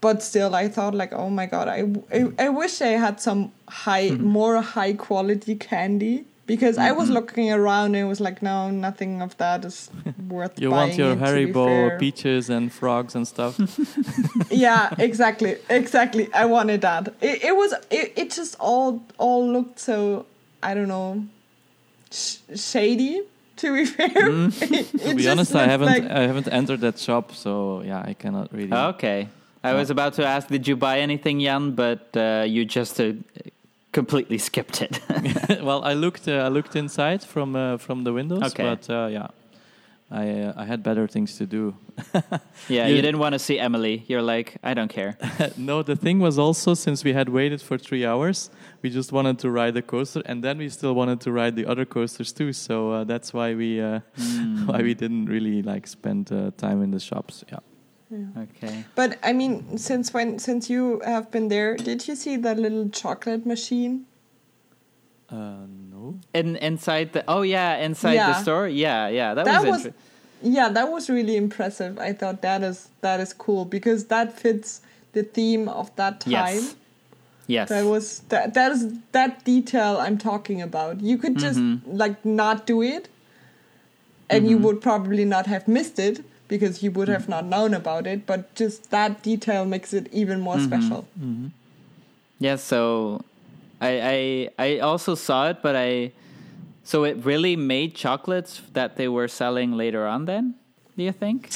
But still, I thought like, oh my god, I, I, I wish I had some high, more high quality candy because I was looking around and it was like, no, nothing of that is (laughs) worth. You buying want your it, to be Haribo peaches and frogs and stuff. (laughs) yeah exactly exactly i wanted that it, it was it, it just all all looked so i don't know sh- shady to be (laughs) fair Mm. to be honest, I haven't I haven't entered that shop, so yeah, I cannot really. Okay. I was about to ask, did you buy anything, Jan? But uh, you just uh, completely skipped it. (laughs) (laughs) well, I looked uh, I looked inside from uh, from the windows, Okay. but uh, yeah, I uh, I had better things to do. (laughs) yeah, You- you didn't want to see Emily. You're like, I don't care. no, the thing was also since we had waited for three hours, we just wanted to ride the coaster, and then we still wanted to ride the other coasters too. So uh, that's why we uh, why we didn't really like spend uh, time in the shops. Yeah. Okay. but i mean since when since you have been there did you see that little chocolate machine? Uh, no. In inside the oh yeah inside the store? Yeah yeah that, That was, was- yeah that was really impressive. I thought that is that is cool because that fits the theme of that time. Yes. Yes That was that that is that detail I'm talking about. You could just Mm-hmm. like not do it and you would probably not have missed it because you would have Mm. not known about it, but just that detail makes it even more Mm-hmm. special. yeah so I I I also saw it but I so it really made chocolates that they were selling later on then do you think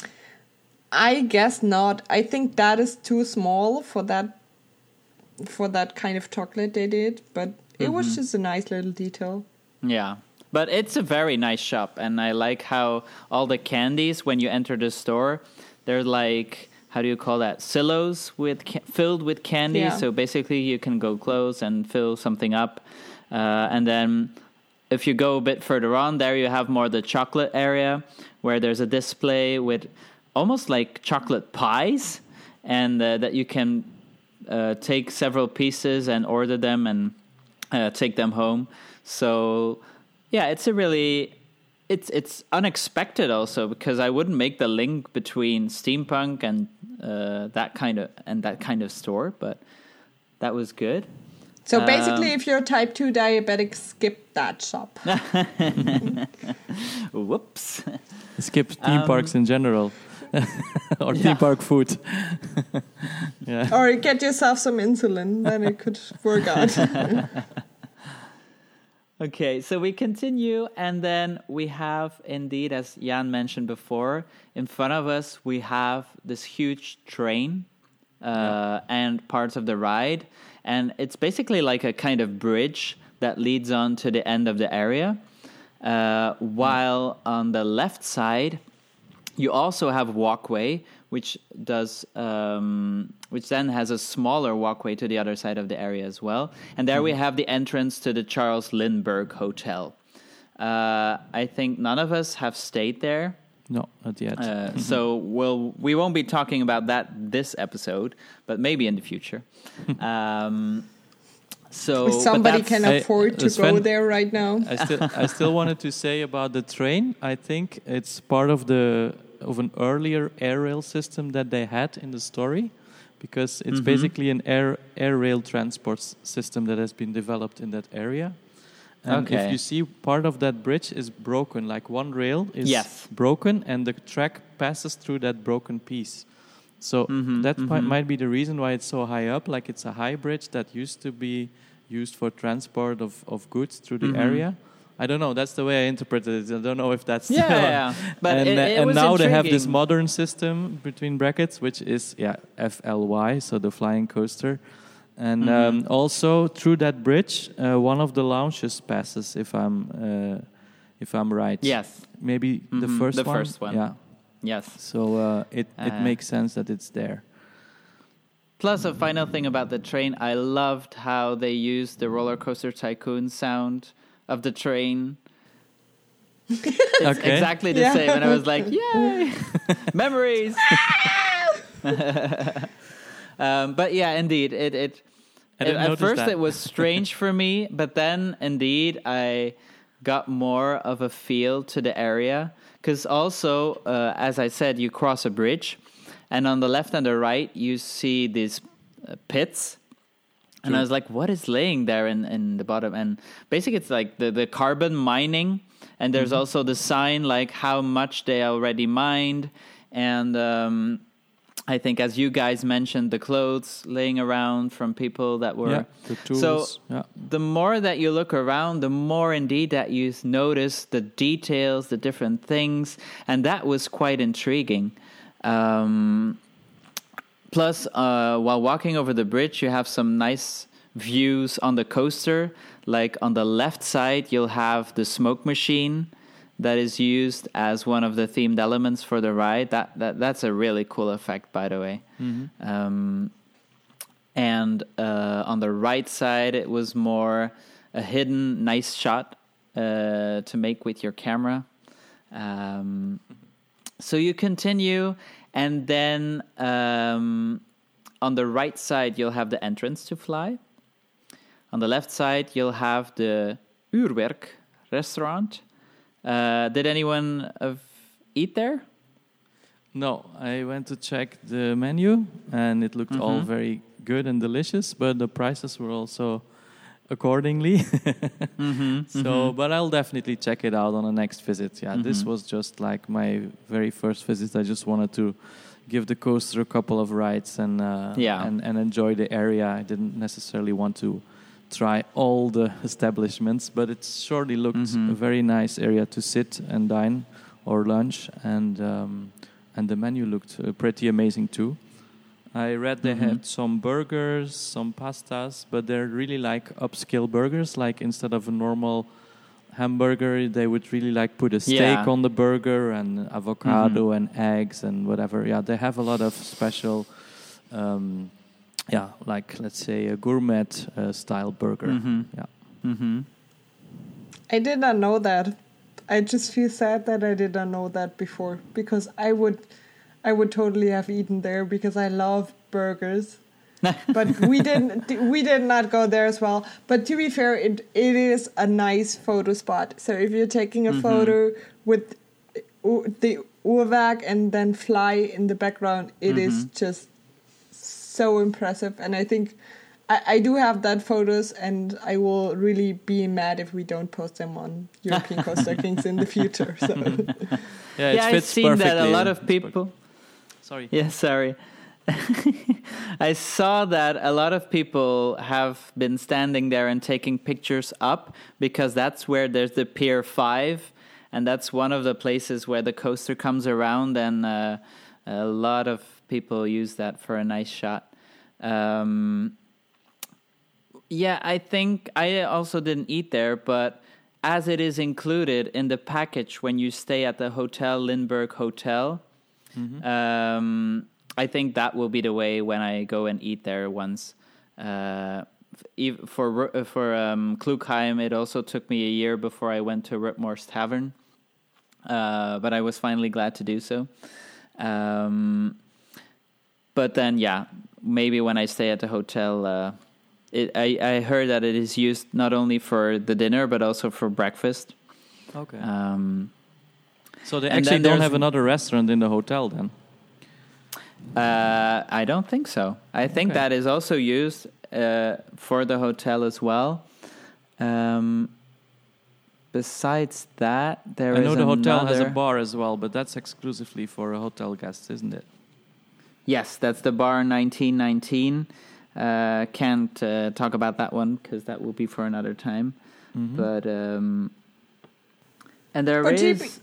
I guess not. I think that is too small for that for that kind of chocolate they did, but it Mm-hmm. was just a nice little detail. Yeah. But it's a very nice shop, and I like how all the candies, when you enter the store, they're like, how do you call that? Silos with ca- filled with candy. Yeah. So basically, you can go close and fill something up. Uh, and then if you go a bit further on, there you have more the chocolate area where there's a display with almost like chocolate pies, and uh, that you can uh, take several pieces and order them and uh, take them home. So yeah, it's a really it's it's unexpected also because I wouldn't make the link between steampunk and uh, that kind of and that kind of store, but that was good. So basically Um, if you're type 2 diabetic skip that shop. (laughs) Whoops. Skip theme Um, parks in general, (laughs) or Yeah. theme park food. (laughs) yeah. or get yourself some insulin, then it could work out. Okay, so we continue, and then we have indeed, as Jan mentioned before, in front of us we have this huge train uh, and parts of the ride, and it's basically like a kind of bridge that leads on to the end of the area. Uh, while on the left side, you also have walkway, which does, um, which then has a smaller walkway to the other side of the area as well. And there we have the entrance to the Charles Lindbergh Hotel. Uh, I think none of us have stayed there, No, not yet. uh, so we'll we won't be talking about that this episode, but maybe in the future. (laughs) um, so If somebody that's- can I- afford to uh, Sven- go there right now. I still I still wanted to say about the train. I think it's part of the of an earlier air rail system that they had in the story, because it's Mhm. basically an air air rail transport s- system that has been developed in that area. And Okay. if you see part of that bridge is broken, like one rail is Yes. broken, and the track passes through that broken piece. So Mhm, that mhm. might be the reason why it's so high up. Like it's a high bridge that used to be used for transport of, of goods through the Mhm. area. I don't know. That's the way I interpreted it. I don't know if that's Yeah, still- yeah. (laughs) But and it- it and now they have this modern system between brackets, which is yeah FLY, so the flying coaster. And Mhm. um, also through that bridge, uh, one of the lounges passes. If I'm uh, if I'm right. Yes. Maybe the Mhm, first the one. first one. Yeah. Yes. So uh, it it Uh, makes sense that it's there. Plus, a final thing about the train, I loved how they used the roller coaster tycoon sound of the train. (laughs) It's Okay. exactly the Yeah. same, and I was like, "Yay, (laughs) memories!" (laughs) um, but yeah, indeed, it it. I didn't at first, that. it was strange for me, but then, indeed, I got more of a feel to the area because also, uh, as I said, you cross a bridge, and on the left and the right, you see these uh, pits. And I was like, what is laying there in, in the bottom? And basically, it's like the, the carbon mining. And there's also the sign, like how much they already mined. And um, I think, as you guys mentioned, the clothes laying around from people that were. yeah. The tools. So yeah. the more that you look around, the more indeed that you notice the details, the different things, and that was quite intriguing. Um, plus, uh, while walking over the bridge, you have some nice views on the coaster. Like on the left side, you'll have the smoke machine that is used as one of the themed elements for the ride. That that that's a really cool effect, by the way. Um, and uh, on the right side, it was more a hidden, nice shot uh, to make with your camera. Um, so you continue, and then um, on the right side, you'll have the entrance to fly. On the left side, you'll have the Uurwerk restaurant. Uh, did anyone of eat there? No, I went to check the menu and it looked all Mhm. very good and delicious, but the prices were also accordingly. (laughs) Mm-hmm. so, but I'll definitely check it out on the next visit. Yeah, this Mhm. was just like my very first visit. I just wanted to give the coaster a couple of rides and uh, Yeah. and, and enjoy the area. I didn't necessarily want to try all the (laughs) establishments, but it surely looked Mhm. a very nice area to sit and dine or lunch, and um, and the menu looked uh, pretty amazing too. I read they Mhm. had some burgers, some pastas, but they're really like upscale burgers. Like instead of a normal hamburger, they would really like put a steak Yeah. on the burger and avocado and eggs and whatever. Yeah, they have a lot of special, um, yeah, like let's say a gourmet uh, style burger. Mhm. Yeah. Mm-hmm. I did not know that. I just feel sad that I did not know that before because I would I would totally have eaten there because I love burgers. (laughs) but we didn't we did not go there as well. But to be fair, it it is a nice photo spot. So if you're taking a Mhm. photo with the Uhrwerk and then fly in the background, it is Mhm. just so impressive. And I think I, I do have that photos, and I will really be mad if we don't post them on European Coaster (laughs) Kings in the future. So (laughs) Yeah, it yeah, I've fits seen that a lot of this book. people. Sorry. Yeah, sorry. (laughs) I saw that a lot of people have been standing there and taking pictures up because that's where there's the Pier 5, and that's one of the places where the coaster comes around, and uh, a lot of people use that for a nice shot. Um, yeah, I think I also didn't eat there, but as it is included in the package when you stay at the Hotel Lindbergh Hotel, um, I think that will be the way when I go and eat there once. Uh, for uh, for um, Klugheim, it also took me a year before I went to Rutmor's Tavern, uh, but I was finally glad to do so. Um, but then, yeah, maybe when I stay at the hotel, uh, it, I, I heard that it is used not only for the dinner but also for breakfast. Okay. Um, so they and actually don't have another restaurant in the hotel then. Uh, I don't think so. I think Okay. that is also used uh, for the hotel as well. Um, besides that, there I is know the hotel has a bar as well, but that's exclusively for hotel guests, isn't it? Yes, that's the bar 1919. Uh, can't uh, talk about that one because that will be for another time. Mhm. But um, and there But is.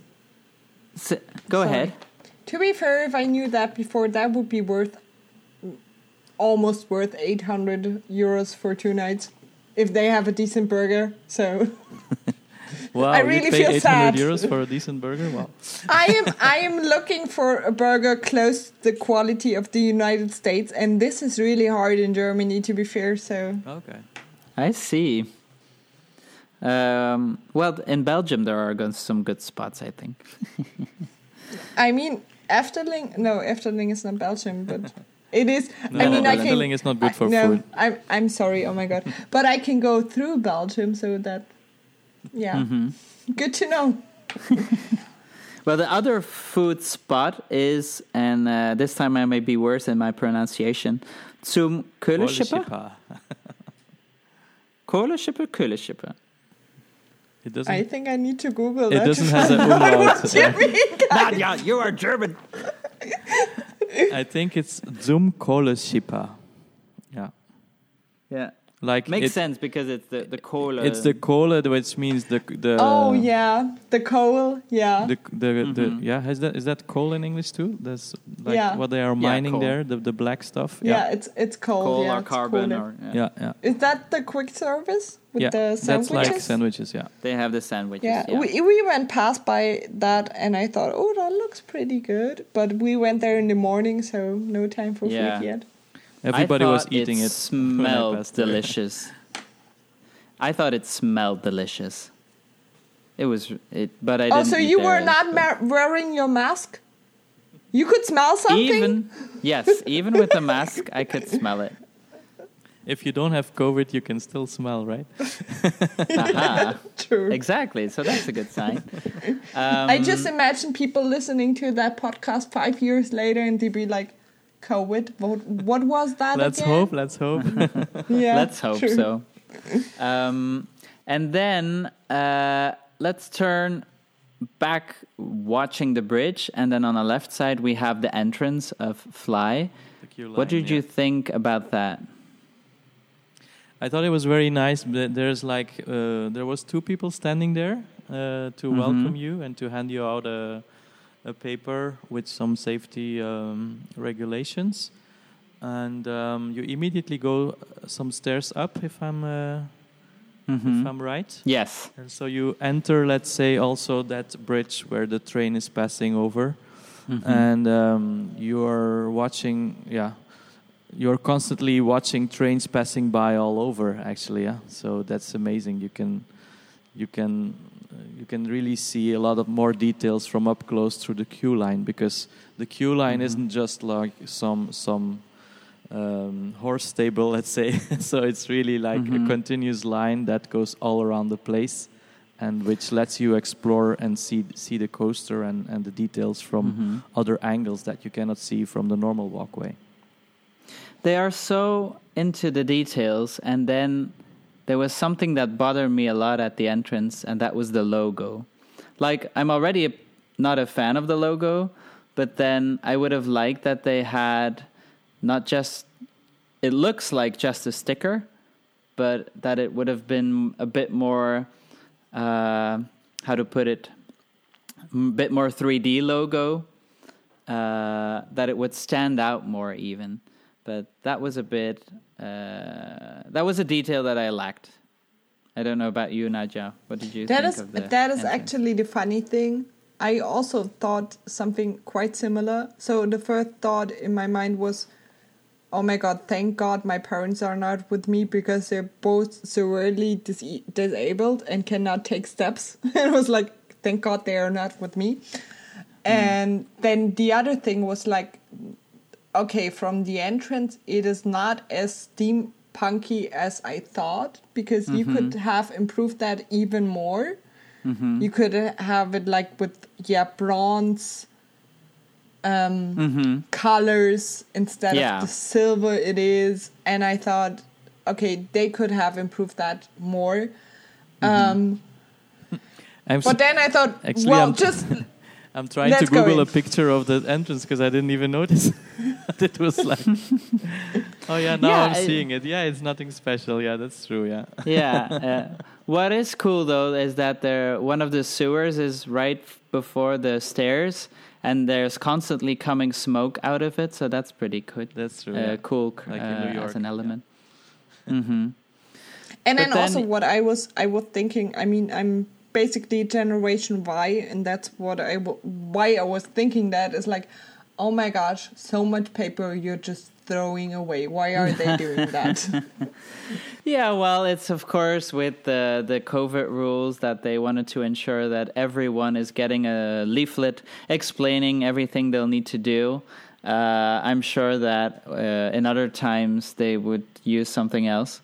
Go Sorry. ahead. To be fair, if I knew that before, that would be worth almost worth 800 euros for two nights if they have a decent burger. So (laughs) Wow, I really pay feel 800 sad. euros for a decent burger? Wow. (laughs) I am I am looking for a burger close to the quality of the United States, and this is really hard in Germany. To be fair, so Okay. I see. Um, well, in Belgium there are some good spots, I think. (laughs) I mean Efteling. No, Efteling is not Belgium, but it is. No, I mean, I Efteling can. is not good I- for no, food. I'm I'm sorry. Oh my god, but I can go through Belgium, so that yeah, Mm-hmm. good to know. (laughs) Well, the other food spot is, and uh, this time I may be worse in my pronunciation, Zum Kohleschippe? Kohleschippe. (laughs) Kohleschippe? Kohleschippe. It doesn't. I think I need to Google it that. doesn't have an umlaut. uh, (laughs) Nadia, you are German. I think it's Zum Kohleschippe. Yeah. Yeah. Like Makes it- sense because it's the, the Kohle. It's the Kohle, which means the the. oh yeah, the coal. Yeah. The the, the Mhm. yeah is that is that coal in English too? That's like Yeah. what they are mining coal. there, the the black stuff. yeah, it's it's coal. coal yeah, or carbon coal. or yeah. yeah, yeah. Is that the quick service with yeah. the sandwiches? That's like sandwiches. Yeah. They have the sandwiches. yeah, Yeah. We, we went past by that and I thought, oh, that looks pretty good. But we went there in the morning, so no time for Yeah. food yet. Everybody was eating it. it. Smelled delicious. I thought it smelled delicious. It was it, but I didn't. Oh, so you were not ma- wearing your mask? You could smell something? even (laughs) yes, even with the mask, I could smell it. If you don't have COVID, you can still smell, right? Aha. (laughs) True. Exactly. So that's a good sign. Um, I just imagine people listening to that podcast five years later and they'd be like, COVID? What, what was that let's again? hope. Let's hope. (laughs) Yeah, let's hope true. so. Um, and then uh, let's turn back watching the bridge, and then on the left side we have the entrance of Fly. The queue What did yeah. you think about that? I thought it was very nice. There's like uh, there was two people standing there uh, to Mhm. welcome you and to hand you out a a paper with some safety um, regulations, and um, you immediately go some stairs up. If I'm uh, Mhm. if I'm right. Yes. And so you enter, let's say, also that bridge where the train is passing over, Mhm. and um, you are watching. Yeah, you're constantly watching trains passing by all over. Actually, yeah. So that's amazing. You can, you can, you can really see a lot of more details from up close through the queue line because the queue line Mhm. isn't just like some some um, horse stable, (laughs) let's say. (laughs) so it's really like Mhm. a continuous line that goes all around the place, and which lets you explore and see see the coaster and, and the details from Mhm. other angles that you cannot see from the normal walkway. They are so into the details, and then there was something that bothered me a lot at the entrance, and that was the logo. Like, I'm already a, not a fan of the logo, but then I would have liked that they had not just, it looks like just a sticker, but that it would have been a bit more, uh, how to put it, a bit more 3D logo, uh, that it would stand out more even but that was a bit uh, that was a detail that I lacked. I don't know about you, Naja. What did you That think is of the that is entrance? actually the funny thing. I also thought something quite similar. So the first thought in my mind was, "Oh my god, thank God my parents are not with me because they're both severely dis- disabled and cannot take steps." (laughs) it was like, "Thank God they are not with me." And then the other thing was like, okay, from the entrance, it is not as steampunky as I thought because you could have improved that even more. Mm-hmm. You could have it like with yeah bronze um, Mm-hmm. colors instead Yeah. of the silver it is, and I thought, okay, they could have improved that more. Um, (laughs) I'm, but then I thought, Actually, well, I'm- just (laughs) I'm trying let's to Google in. a picture of the entrance because I didn't even notice. (laughs) it was like, oh yeah, now Yeah, I'm I- seeing it. Yeah, it's nothing special. Yeah, that's true. Yeah. yeah. Uh, (laughs) what is cool though is that there one of the sewers is right before the stairs, and there's constantly coming smoke out of it, so that's pretty good. That's true. Uh, yeah. cool Like in uh, New York, as an yeah. element. (laughs) hmm And But then, also what I was I was thinking. I mean, I'm basically Generation Y, and that's what i why I was thinking that is like, oh my gosh, so much paper you're just throwing away. Why are they doing (laughs) that? Yeah, well, it's of course with the the COVID rules that they wanted to ensure that everyone is getting a leaflet explaining everything they'll need to do. Uh, I'm sure that uh, in other times they would use something else,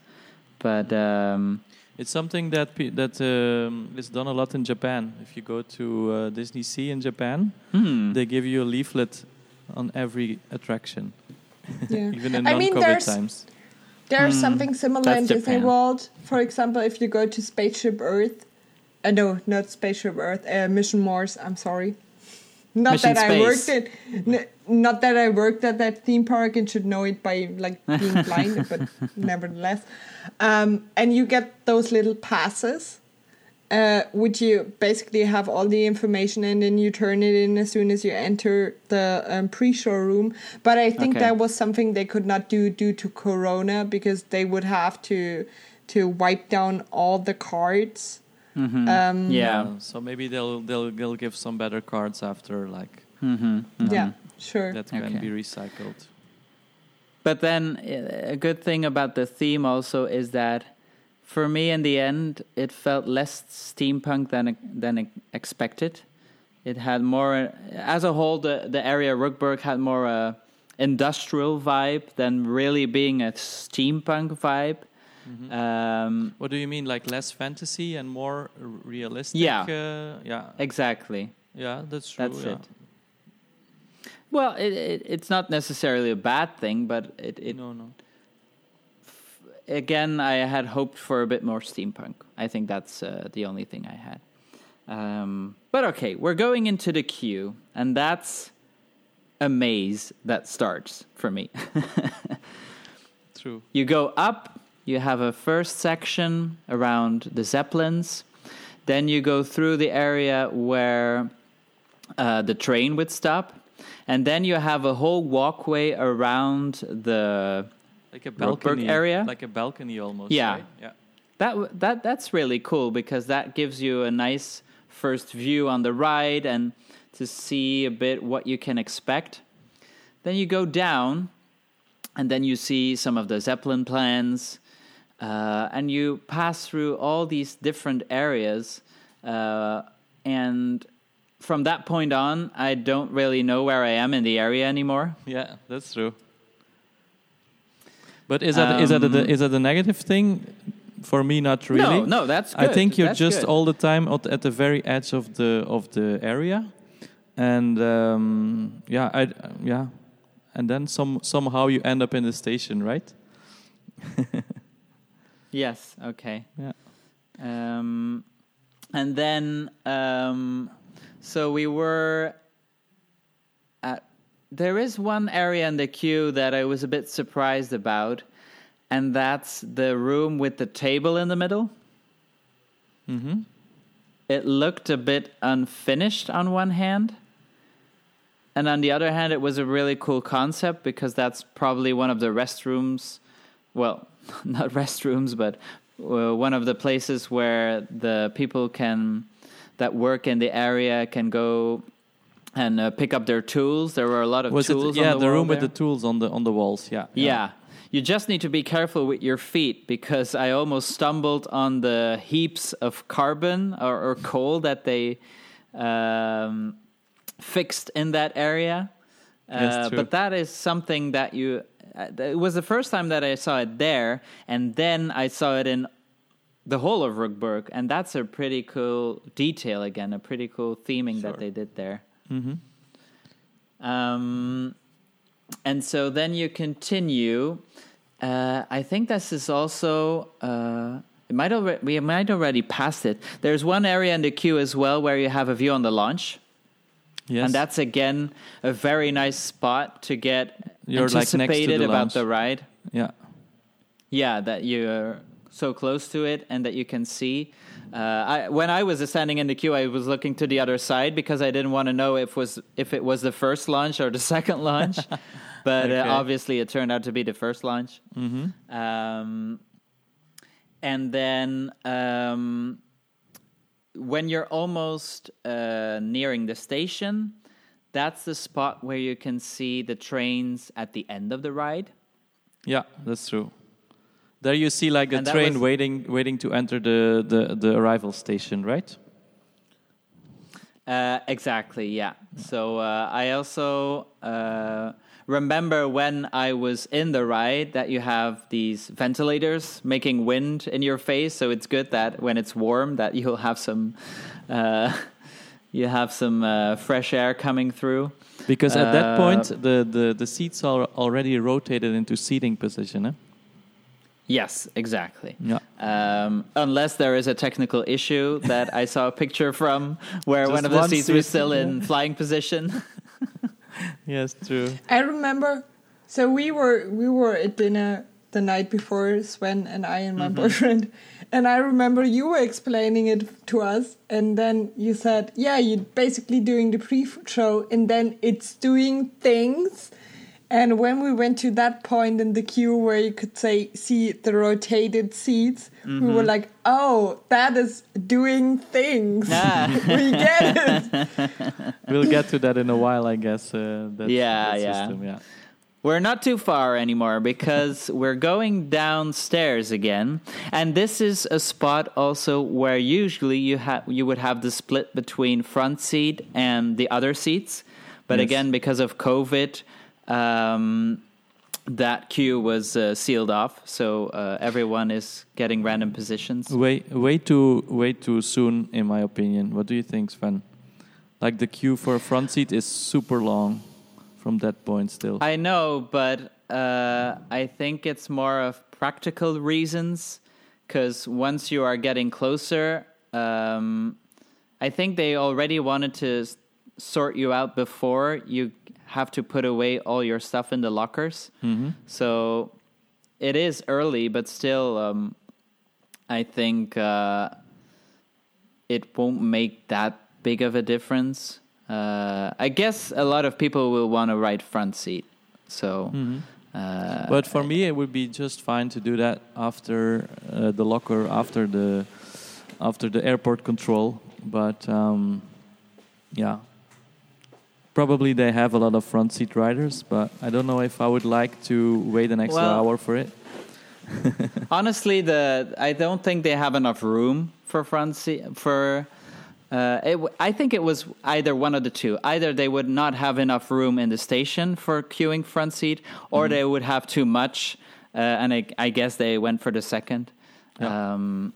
but um, It's something that pe- that um, is done a lot in Japan. If you go to uh, Disney Sea in Japan, hmm. they give you a leaflet on every attraction, (laughs) yeah. even in I non-COVID mean, times. there's Hmm, something similar in Disney Japan. World. For example, if you go to Spaceship Earth, uh, no, not Spaceship Earth, uh, Mission Mars. I'm sorry. Not Mission that I worked n- not that I worked at that theme park and should know it by like being (laughs) blind, but nevertheless. Um, and you get those little passes, uh, which you basically have all the information, and then you turn it in as soon as you enter the um, pre-show room. But I think Okay. that was something they could not do due to Corona because they would have to to wipe down all the cards. Mhm. Um, yeah. Uh, so maybe they'll they'll they'll give some better cards after, like Mm-hmm. Yeah, sure. that can Okay. be recycled. But then uh, a good thing about the theme also is that for me in the end it felt less steampunk than than expected. It had more as a whole the the area Rookburgh had more a industrial vibe than really being a steampunk vibe. Mm-hmm. Um, What do you mean, like less fantasy and more r- realistic? Yeah. uh, yeah, exactly. yeah. That's true. That's yeah. it. Well, it, it, it's not necessarily a bad thing, but it, it no, no. again, I had hoped for a bit more steampunk. I think that's uh, the only thing I had. Um, but okay, we're going into the queue, and that's a maze that starts for me. (laughs) True. you go up, you have a first section around the Zeppelins, then you go through the area where uh, the train would stop, and then you have a whole walkway around the Like a balcony area? like a balcony almost. Yeah. right? yeah. That that that's really cool because that gives you a nice first view on the ride and to see a bit what you can expect. Then you go down, and then you see some of the Zeppelin plans, uh, and you pass through all these different areas. Uh, and from that point on, I don't really know where I am in the area anymore. Yeah, that's true. But is that is that a, Um, is that a negative thing? For me, not really. No, no, that's I think you're That's just good. all the time at, at the very edge of the of the area, and um, yeah, I yeah, and then some somehow you end up in the station, right? (laughs) Yes. Okay. Yeah. Um, and then, um, so we were at. There is one area in the queue that I was a bit surprised about, and that's the room with the table in the middle. Mm-hmm. It looked a bit unfinished on one hand. And on the other hand, it was a really cool concept because that's probably one of the restrooms. Well, (laughs) not restrooms, but uh, one of the places where the people can that work in the area can go and uh, pick up their tools. There were a lot of Was tools. it yeah the, the, room with the tools on the on the walls? Yeah. Yeah. You just need to be careful with your feet because I almost stumbled on the heaps of carbon or, or coal that they um, fixed in that area. Uh, but that is something that you. Uh, it was the first time that I saw it there, and then I saw it in the whole of Rookburgh, and that's a pretty cool detail again, a pretty cool theming that they did there. Mm-hmm. Um, and so then you continue. Uh, I think this is also. Uh, it might already, we might already passed it. There's one area in the queue as well where you have a view on the launch, Yes. and that's again a very nice spot to get You're, like, next to the about the ride. yeah. Yeah, that you're so close to it and that you can see. Uh, I, when I was standing in the queue, I was looking to the other side because I didn't want to know if was if it was the first launch or the (laughs) second launch. but Okay. uh, obviously, it turned out to be the first launch. hmm Um, and then um, when you're almost uh, nearing the station, that's the spot where you can see the trains at the end of the ride. Yeah, that's true. There you see like a And train waiting, waiting to enter the, the, the arrival station, right? Uh, exactly, yeah. So uh, I also uh, remember when I was in the ride that you have these ventilators making wind in your face. So it's good that when it's warm that you'll have some uh, you have some uh, fresh air coming through. Because at that Uh, point, the, the, the seats are already rotated into seating position. Eh? Yes, exactly. Yeah. Um, unless there is a technical issue that I saw a picture from where Just one of the one seats was still in flying position. (laughs) Yes, true. I remember. So we were we were at dinner the night before Sven and I and my boyfriend, and I remember you were explaining it to us, and then you said, "Yeah, you're basically doing the pre-show, and then it's doing things." And when we went to that point in the queue where you could say see the rotated seats, we were like, "Oh, that is doing things. Ah. (laughs) (laughs) we get it." (laughs) We'll get to that in a while, I guess. Uh, that, Yeah, that yeah. System, yeah. We're not too far anymore because (laughs) we're going downstairs again, and this is a spot also where usually you have you would have the split between front seat and the other seats, but Yes. again because of COVID, um, that queue was uh, sealed off, so uh, everyone is getting random positions. Way, way too, way too soon, in my opinion. What do you think, Sven? Like the queue for a front seat is super long from that point still. I know, but uh, I think it's more of practical reasons because once you are getting closer, um, I think they already wanted to s- sort you out before you have to put away all your stuff in the lockers. hmm So it is early, but still, um, I think uh, it won't make that big of a difference. Uh, I guess a lot of people will want to ride front seat. So, hmm uh, But for me, it would be just fine to do that after uh, the locker, after the after the airport control. But um, yeah, probably they have a lot of front seat riders. But I don't know if I would like to wait an extra Well- hour for it. (laughs) honestly, the I don't think they have enough room for front seat for. Uh, it, w- I think it was either one of the two. Either they would not have enough room in the station for queuing front seat, or they would have too much. Uh, and I, I guess they went for the second. Yeah. Um,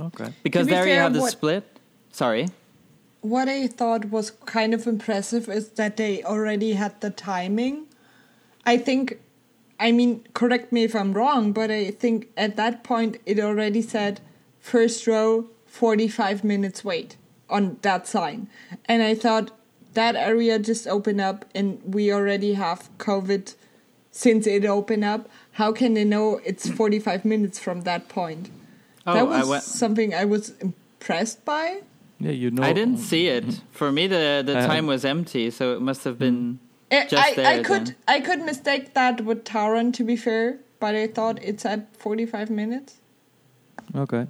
Okay. because be there you have the what- split. Sorry. What I thought was kind of impressive is that they already had the timing. I think, I mean, correct me if I'm wrong, but I think at that point it already said first row, 45 minutes wait on that sign. And I thought that area just opened up and we already have COVID since it opened up. How can they know it's mm. 45 minutes from that point? Oh, that I was went- something I was impressed by. Yeah, you know. I didn't see it. Mm-hmm. For me, the the Uh, time was empty, so it must have been. Mm. I, Just I, there I could then. I could mistake that with Taron to be fair, but I thought it's at forty five minutes. Okay.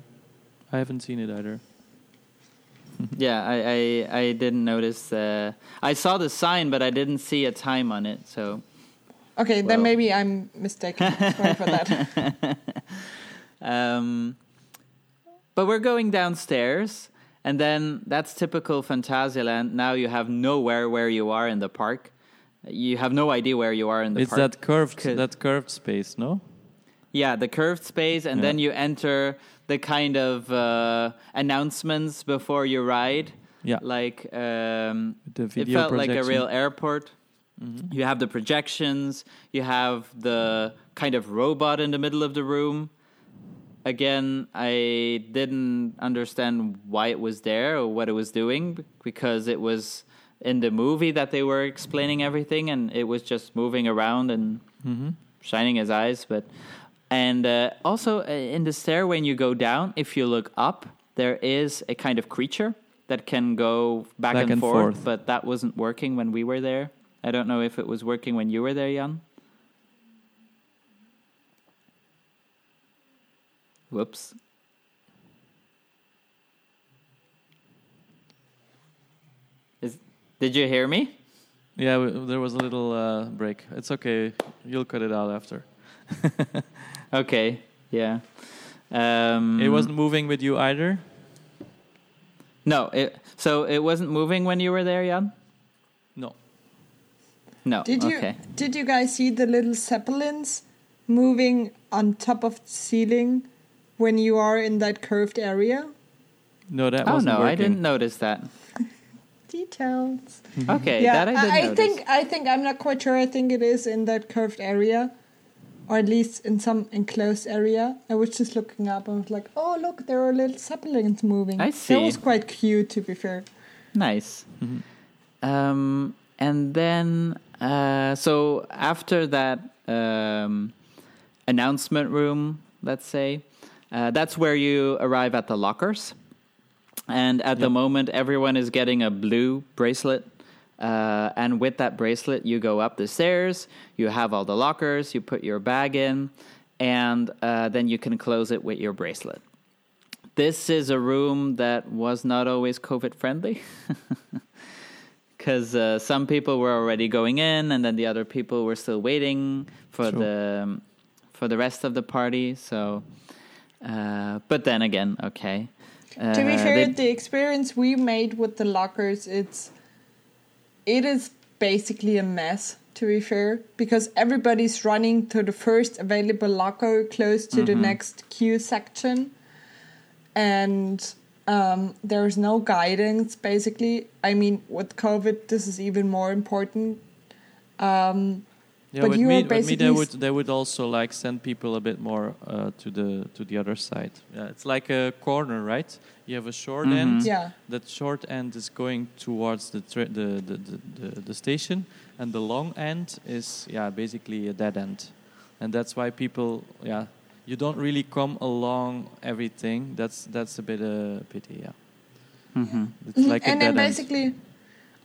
I haven't seen it either. (laughs) Yeah, I, I I didn't notice. Uh, I saw the sign, but I didn't see a time on it. So Okay, Well. then maybe I'm mistaken. Sorry for that. (laughs) Um, but we're going downstairs, and then that's typical Phantasialand. Now you have nowhere where you are in the park. You have no idea where you are in the it's park. that curved, that curved space, no? yeah, the curved space, and Yeah. then you enter the kind of uh, announcements before you ride. Yeah. Like um, The it video felt like a real airport. You have the projections. You have the kind of robot in the middle of the room. Again, I didn't understand why it was there or what it was doing because it was in the movie that they were explaining everything and it was just moving around and hmm shining his eyes. But And uh, also uh, in the stair, when you go down, if you look up, there is a kind of creature that can go back, Back and, and forth, forth. but that wasn't working when we were there. I don't know if it was working when you were there, Jan. Whoops. Is, did you hear me? Yeah, w- there was a little uh, break. It's okay. You'll cut it out after. (laughs) Okay, yeah. Um, It wasn't moving with you either. No, it, so it wasn't moving when you were there, Jan? No. No. Did you okay. did you guys see the little zeppelins moving on top of the ceiling when you are in that curved area? No, that Oh wasn't no, working. I didn't notice that. (laughs) Details. Okay, yeah, that I didn't I, notice. think I think I'm not quite sure. I think it is in that curved area, or at least in some enclosed area. I was just looking up and was like, "Oh, look, there are little zeppelins moving." I see. That was quite cute, to be fair. Nice. Mhm. Um, and then, uh, so after that um, announcement room, let's say, uh, that's where you arrive at the lockers. And at the moment, everyone is getting a blue bracelet. Uh, and with that bracelet, you go up the stairs, you have all the lockers, you put your bag in, and uh, then you can close it with your bracelet. This is a room that was not always COVID friendly. (laughs) because uh, some people were already going in, and then the other people were still waiting for True. the um, for the rest of the party. So, uh, but then again, okay. Uh, to be fair, the experience we made with the lockers, it's it is basically a mess. To be fair, because everybody's running to the first available locker close to the next queue section, and um, there's no guidance. Basically, I mean, with COVID, this is even more important. Um, Yeah, But with you me, are with me, they would they would also like send people a bit more uh, to the to the other side. Yeah, it's like a corner, right? You have a short Mhm. end. yeah, That short end is going towards the, tra- the, the, the, the the station, and the long end is yeah basically a dead end, and that's why people yeah you don't really come along everything. That's that's a bit a pity. Yeah, Mhm. it's like a and dead then end.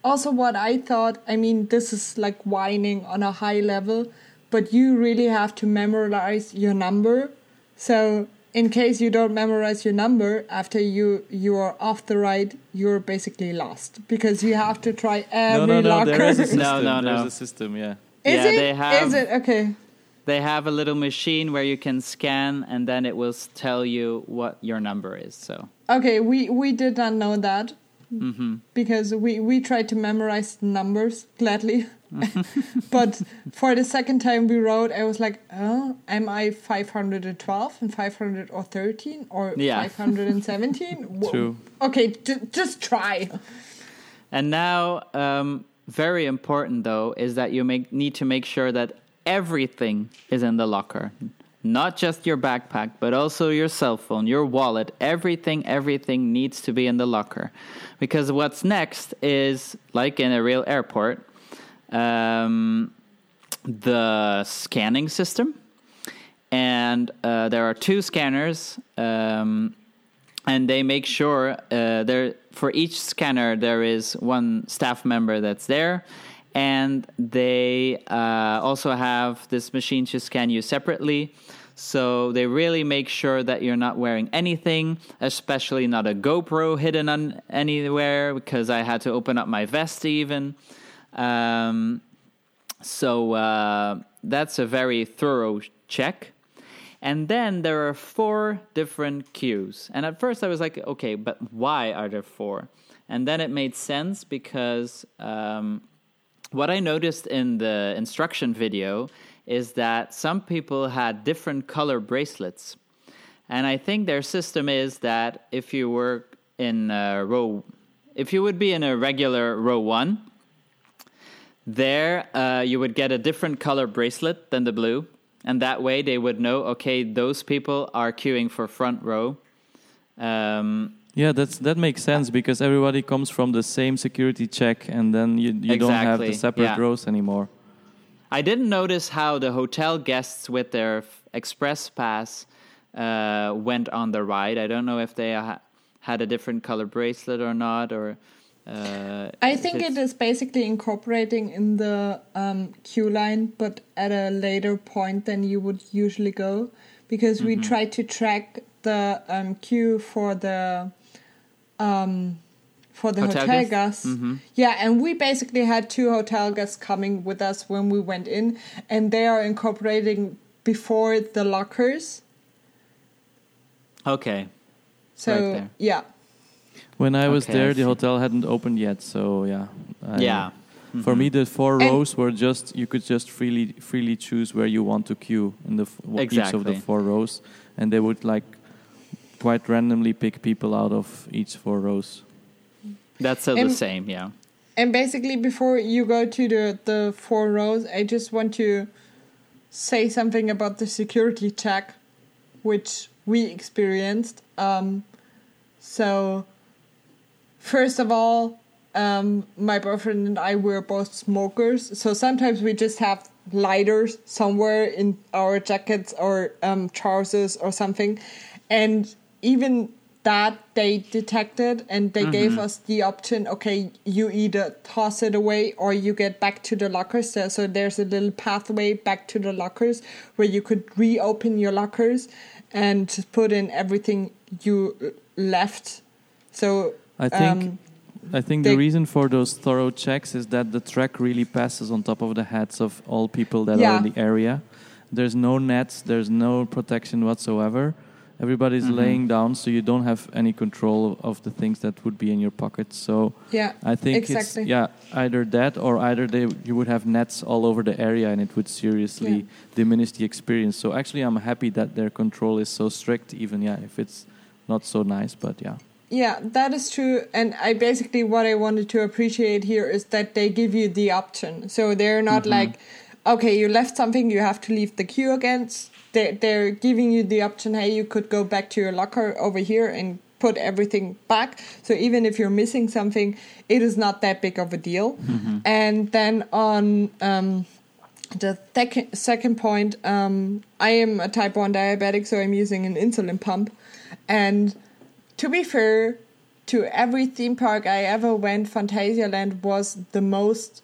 Basically also what i thought i mean this is like whining on a high level but you really have to memorize your number so in case you don't memorize your number after you you are off the ride you're basically lost because you have to try every no, no, no. locker There is a system. No, no, There's a system. Yeah. is Yeah, it they have- is it okay They have a little machine where you can scan, and then it will tell you what your number is. So, okay we we did not know that hmm because we we tried to memorize numbers gladly (laughs) but for the second time we wrote i was like oh am i 512 and 513 or Yeah. (laughs) 517 Whoa. True. okay ju- just try and now, um, very important though is that you make need to make sure that everything is in the locker. Not just your backpack, but also your cell phone, your wallet, everything, everything needs to be in the locker. Because what's next is, like in a real airport, um, the scanning system. And uh, there are two scanners, um, and they make sure uh, there for each scanner there is one staff member that's there, and they uh, also have this machine to scan you separately. So they really make sure that you're not wearing anything, especially not a GoPro hidden on anywhere, because I had to open up my vest even. Um, so uh, that's a very thorough check. And then there are four different queues. And at first I was like, okay, but why are there four? And then it made sense because um, what I noticed in the instruction video is that some people had different color bracelets. And I think their system is that if you were in uh, row, if you would be in a regular row one, there uh, you would get a different color bracelet than the blue. And that way they would know, okay, those people are queuing for front row. Um, Yeah, that's that makes sense because everybody comes from the same security check, and then you you don't have the separate yeah. rows anymore. I didn't notice how the hotel guests with their f- express pass uh, went on the ride. I don't know if they ha- had a different color bracelet or not, or. Uh, I think it's- basically incorporating in the um, queue line, but at a later point than you would usually go, because we Mm-hmm. tried to track the um, queue for the um, for the Hotel hotel, guests? guests. Mhm. Yeah, and we basically had two hotel guests coming with us when we went in, and they are incorporating before the lockers. Okay. So Right there. yeah, When I was Okay, there, see. the hotel hadn't opened yet, so yeah. I- yeah. For Mhm. me, the four And- rows were just you could just freely freely choose where you want to queue in the f- w- each of the four rows, and they would like quite randomly pick people out of each four rows. That's still the same, yeah. And basically, before you go to the, the four rows, I just want to say something about the security check, which we experienced. Um, so, first of all, um, my boyfriend and I were both smokers, so sometimes we just have lighters somewhere in our jackets or um, trousers or something, and even that they detected and they gave us the option okay you either toss it away or you get back to the lockers there so there's a little pathway back to the lockers where you could reopen your lockers and put in everything you left so I think um, I think they- the reason for those thorough checks is that the track really passes on top of the heads of all people that are in the area. There's no nets, there's no protection whatsoever. Everybody's Mhm. laying down, so you don't have any control of the things that would be in your pockets. So yeah I think Exactly. it's yeah either that or either they you would have nets all over the area and it would seriously Yeah. diminish the experience. So actually, I'm happy that their control is so strict, even yeah if it's not so nice, but yeah. Yeah, that is true. And I basically what I wanted to appreciate here is that they give you the option. So they're not Mhm. like, okay, you left something, you have to leave the queue again. They they're giving you the option. Hey, you could go back to your locker over here and put everything back. So even if you're missing something, it is not that big of a deal. And then on um, the second second point, um, I am a type one diabetic, so I'm using an insulin pump, and to be fair, to every theme park I ever went, Phantasialand was the most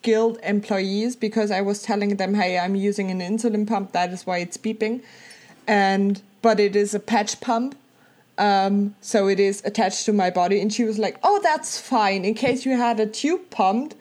skilled employees because I was telling them, "Hey, I'm using an insulin pump. That is why it's beeping," and but it is a patch pump. Um, so it is attached to my body, and she was like, "Oh, that's fine. In case you had a tube pumped,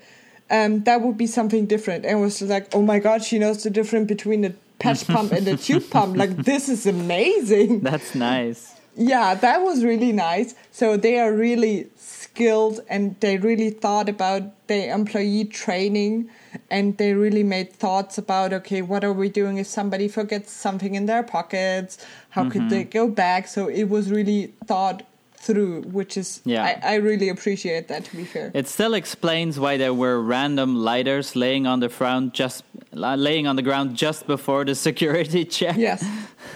um, that would be something different." And I was like, "Oh my god, she knows the difference between a patch pump and a (laughs) tube pump. Like this is amazing." That's nice. Yeah, that was really nice. So they are really skilled and they really thought about their employee training and they really made thoughts about okay, what are we doing if somebody forgets something in their pockets? How could mm-hmm. they go back? So it was really thought through, which is Yeah. I, I really appreciate that to be fair. It still explains why there were random lighters laying on the ground just laying on the ground just before the security check. Yes.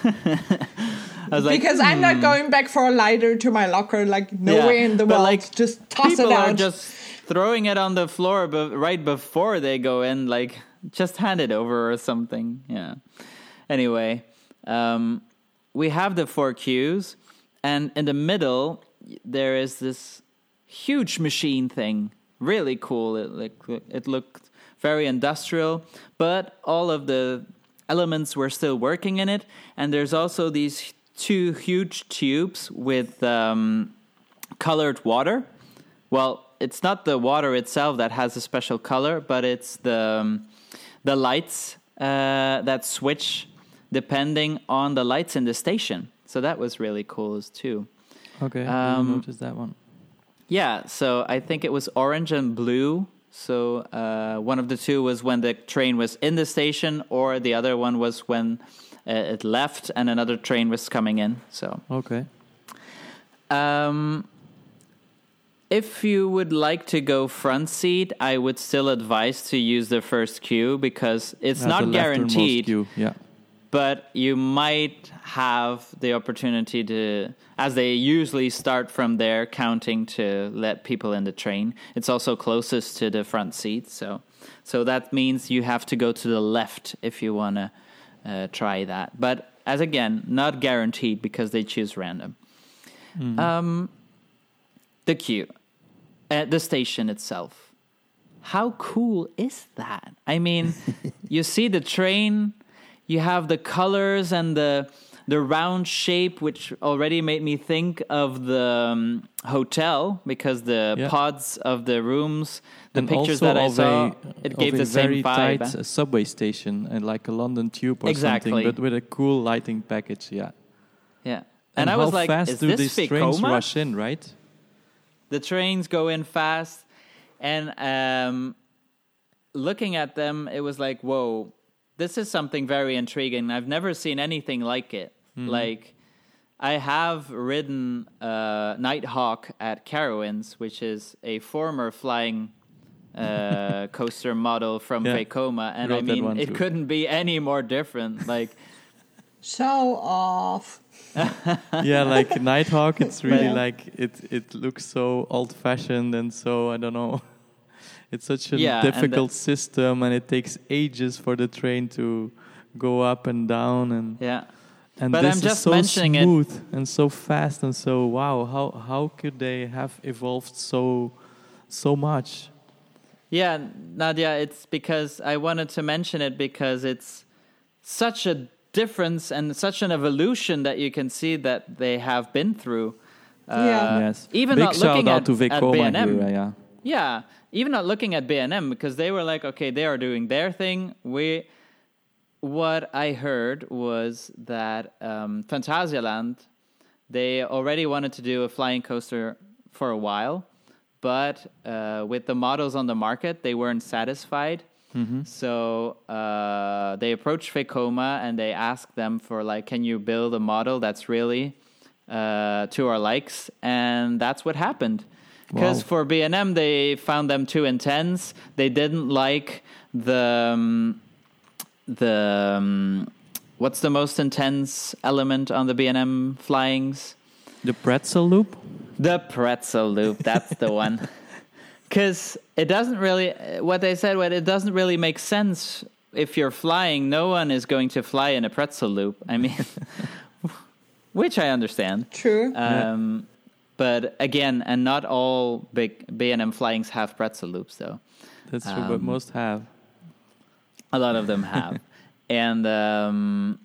(laughs) I was like, because I'm not going back for a lighter to my locker, like Hmm. Yeah, nowhere in the but, world. like, just toss people it out. are just throwing it on the floor but right before they go in like just hand it over or something yeah anyway um, we have the four queues and in the middle there is this huge machine thing really cool it, like, it looked very industrial but all of the elements were still working in it and there's also these two huge tubes with um, colored water. Well, it's not the water itself that has a special color, but it's the um, the lights uh, that switch depending on the lights in the station. So that was really cool as too. Okay, I Um, didn't notice that one. Yeah, so I think it was orange and blue. So uh, one of the two was when the train was in the station, or the other one was when uh, it left and another train was coming in. So Okay. Um, if you would like to go front seat, I would still advise to use the first queue because it's At not guaranteed. queue, Yeah. but you might have the opportunity to, as they usually start from there, counting to let people in the train. It's also closest to the front seat, so so that means you have to go to the left if you want to uh, try that. But as again, not guaranteed because they choose random. Um, the queue, uh, the station itself. How cool is that? I mean, (laughs) you see the train, you have the colors and the the round shape, which already made me think of the um, hotel because the Yeah. pods of the rooms, the and pictures that I saw, a, it gave the same very vibe. tight uh, subway station and like a London tube or Exactly. something, but with a cool lighting package. Yeah. yeah, and, I was how like, fast "Is do this these trains Vekoma?" rush in, right? the trains go in fast and um, looking at them it was like whoa this is something very intriguing i've never seen anything like it like i have ridden uh, nighthawk at carowinds which is a former flying uh, (laughs) coaster model from Yeah. Vekoma, and I mean, it couldn't be any more different. Like, (laughs) Show off. (laughs) yeah, like Nighthawk, it's really Yeah. like it. It looks so old-fashioned and so I don't know. It's such a Yeah, and difficult system, and it takes ages for the train to go up and down, and yeah, and But this I'm is just so mentioning it- and so fast and so wow. How how could they have evolved so so much? Yeah, Nadia, it's because I wanted to mention it because it's such a difference and such an evolution that you can see that they have been through. Uh, Yeah. yes, even big not shout looking out at, to at Vekoma B&M. here. Yeah, Yeah, even not looking at B&M because they were like, okay, they are doing their thing. We, what I heard was that um, Phantasialand, they already wanted to do a flying coaster for a while, but uh, with the models on the market, they weren't satisfied. So uh, they approached Vekoma and they asked them for like, can you build a model that's really uh, to our likes? And that's what happened. Because Wow. for B&M, they found them too intense. They didn't like the um, the um, what's the most intense element on the B&M flyings? the pretzel loop. The pretzel loop. That's the one. (laughs) Because it doesn't really, what they said, what it doesn't really make sense if you're flying. No one is going to fly in a pretzel loop. I mean, (laughs) which I understand. True. Um, But again, and not all big B&M flyings have pretzel loops, though. That's true, but Um, most have. A lot of them have, (laughs) and um,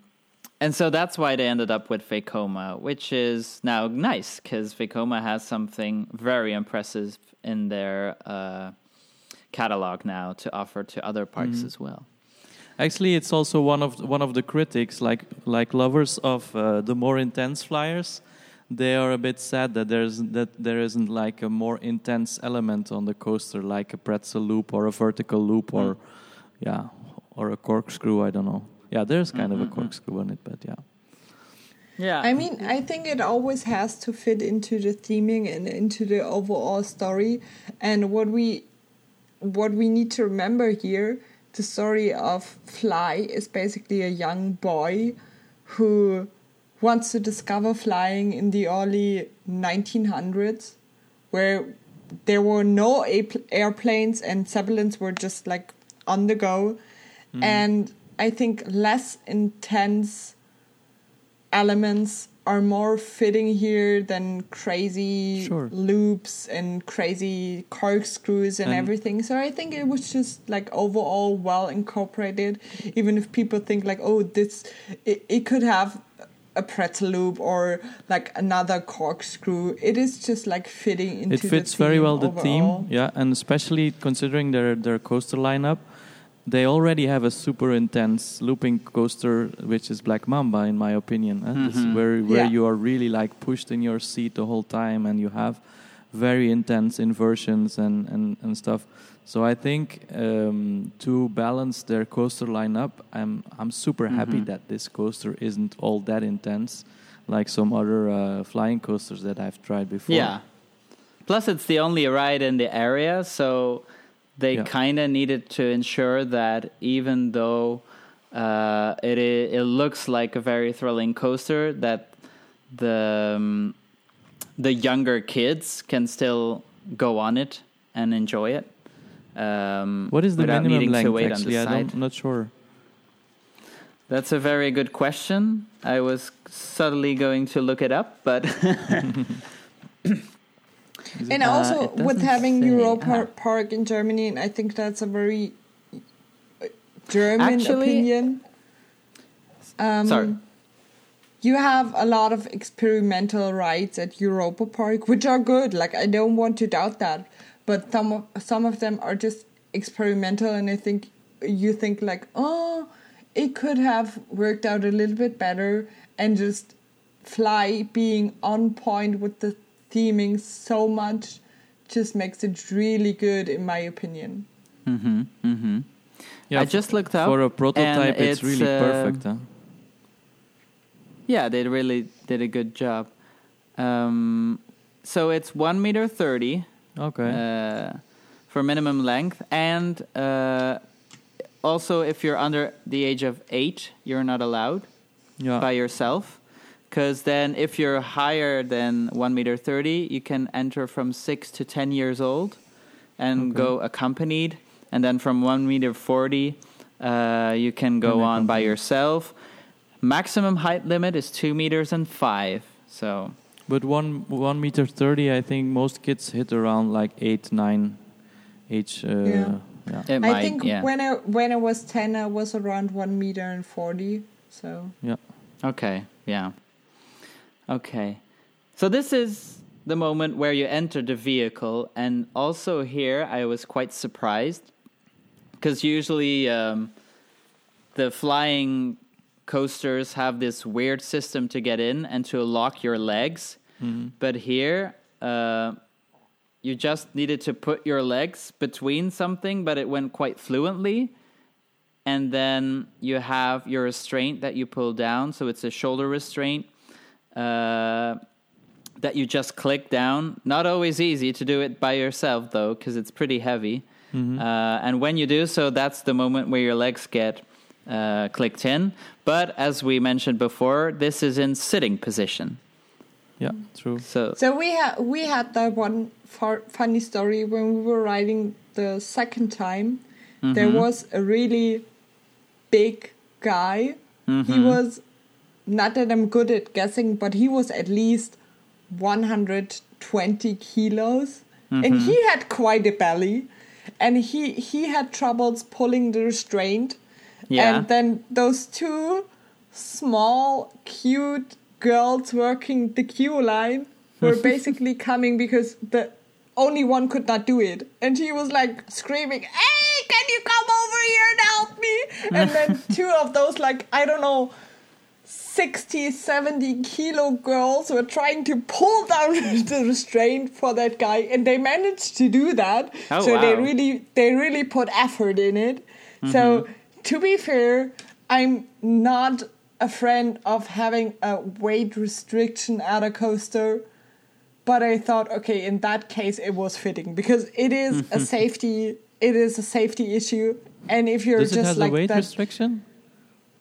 and so that's why they ended up with Vekoma, which is now nice because Vekoma has something very impressive in their uh, catalog now to offer to other parks as well. Actually, it's also one of one of the critics, like like lovers of uh, the more intense flyers. They are a bit sad that there's that there isn't like a more intense element on the coaster, like a pretzel loop or a vertical loop, or mm. yeah, or a corkscrew. I don't know. Yeah, there's kind of a mm-hmm, mm-hmm. corkscrew on it, but yeah. Yeah, I mean, I think it always has to fit into the theming and into the overall story. And what we what we need to remember here, the story of Fly is basically a young boy who wants to discover flying in the early 1900s, where there were no airplanes and zeppelins were just like on the go. Hmm. And I think less intense elements are more fitting here than crazy Sure. loops and crazy corkscrews and, And- everything. So I think it was just like overall well incorporated. Even if people think like, oh, this it, it could have a pretzel loop or like another corkscrew. It is just like fitting into the thing. it the fits very theme well the theme yeah and especially considering their their coaster lineup they already have a super intense looping coaster which is black mamba in my opinion this is Mhm. where where Yeah. you are really like pushed in your seat the whole time and you have very intense inversions and and, and stuff so i think um, to balance their coaster lineup i'm i'm super happy Mhm. that this coaster isn't all that intense like some other uh, flying coasters that i've tried before Yeah. Plus, it's the only ride in the area, so they Yeah. kind of needed to ensure that even though uh, it it looks like a very thrilling coaster that the um, the younger kids can still go on it and enjoy it. Um, What is the minimum needing length? actually, I don't, I'm not sure. That's a very good question. I was subtly going to look it up, but (laughs) And Uh, also with having say. Europa Ah. Park in Germany, and I think that's a very uh, German Actually- opinion. Um, Sorry. You have a lot of experimental rides at Europa Park, which are good. Like I don't want to doubt that, but some of, some of them are just experimental, and I think you think like, oh, it could have worked out a little bit better, and just fly being on point with the theming so much just makes it really good, in my opinion. hmm hmm yeah, I f- just looked up for a and prototype, it's, really uh, perfect. Huh? Yeah, they really did a good job. Um, so it's one meter thirty Okay. uh, for minimum length, and uh, also if you're under the age of eight, you're not allowed yeah. by yourself. Because then, if you're higher than one meter thirty, you can enter from six to ten years old, and Okay. go accompanied. And then from one meter forty, uh, you can go on by yourself. Maximum height limit is two meters and five. So But one one meter thirty, I think most kids hit around like eight, nine age. Uh, Yeah. yeah. it I might, think yeah. when I when I was ten, I was around one meter and forty. So Yeah. Okay, yeah. Okay. So this is the moment where you enter the vehicle, and also here I was quite surprised because usually um, the flying coasters have this weird system to get in and to lock your legs, Mhm. but here uh, you just needed to put your legs between something, but it went quite fluently. And then you have your restraint that you pull down. So it's a shoulder restraint uh, that you just click down. Not always easy to do it by yourself though because it's pretty heavy. Mm-hmm. uh, and when you do so that's the moment where your legs get uh, clicked in but as we mentioned before this is in sitting position Yeah. True. so so we had we had that one far, funny story when we were riding the second time. There Mhm. was a really big guy. He Mhm. was not that I'm good at guessing, but he was at least 120 kilos, and he had quite a belly, and he he had troubles pulling the restraint. Yeah. And then those two small, cute girls working the queue line were (laughs) basically coming because the only one could not do it. And he was like screaming, Hey, can you come over here and help me? And then (laughs) two of those, like, I don't know, 60, 70 kilo girls were trying to pull down (laughs) the restraint for that guy, and they managed to do that. Oh, so they really, they really put effort in it. So mm-hmm. To be fair, I'm not a friend of having a weight restriction at a coaster. But I thought, okay, in that case, it was fitting because it is a mm-hmm. safety. It is a safety issue, and if you're Does it just have like a weight that, restriction?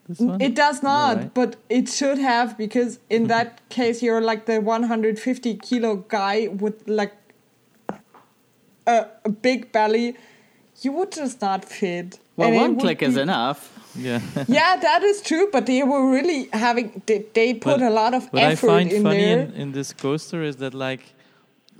This mm, one? it does not, right. but it should have because in mm-hmm. that case you're like the 150 kilo guy with like a, a big belly. You would just not fit. well And one would click is enough Yeah. (laughs) Yeah, that is true, but they were really having. They, they put But- a lot of What I effort find in funny in, in this coaster is that like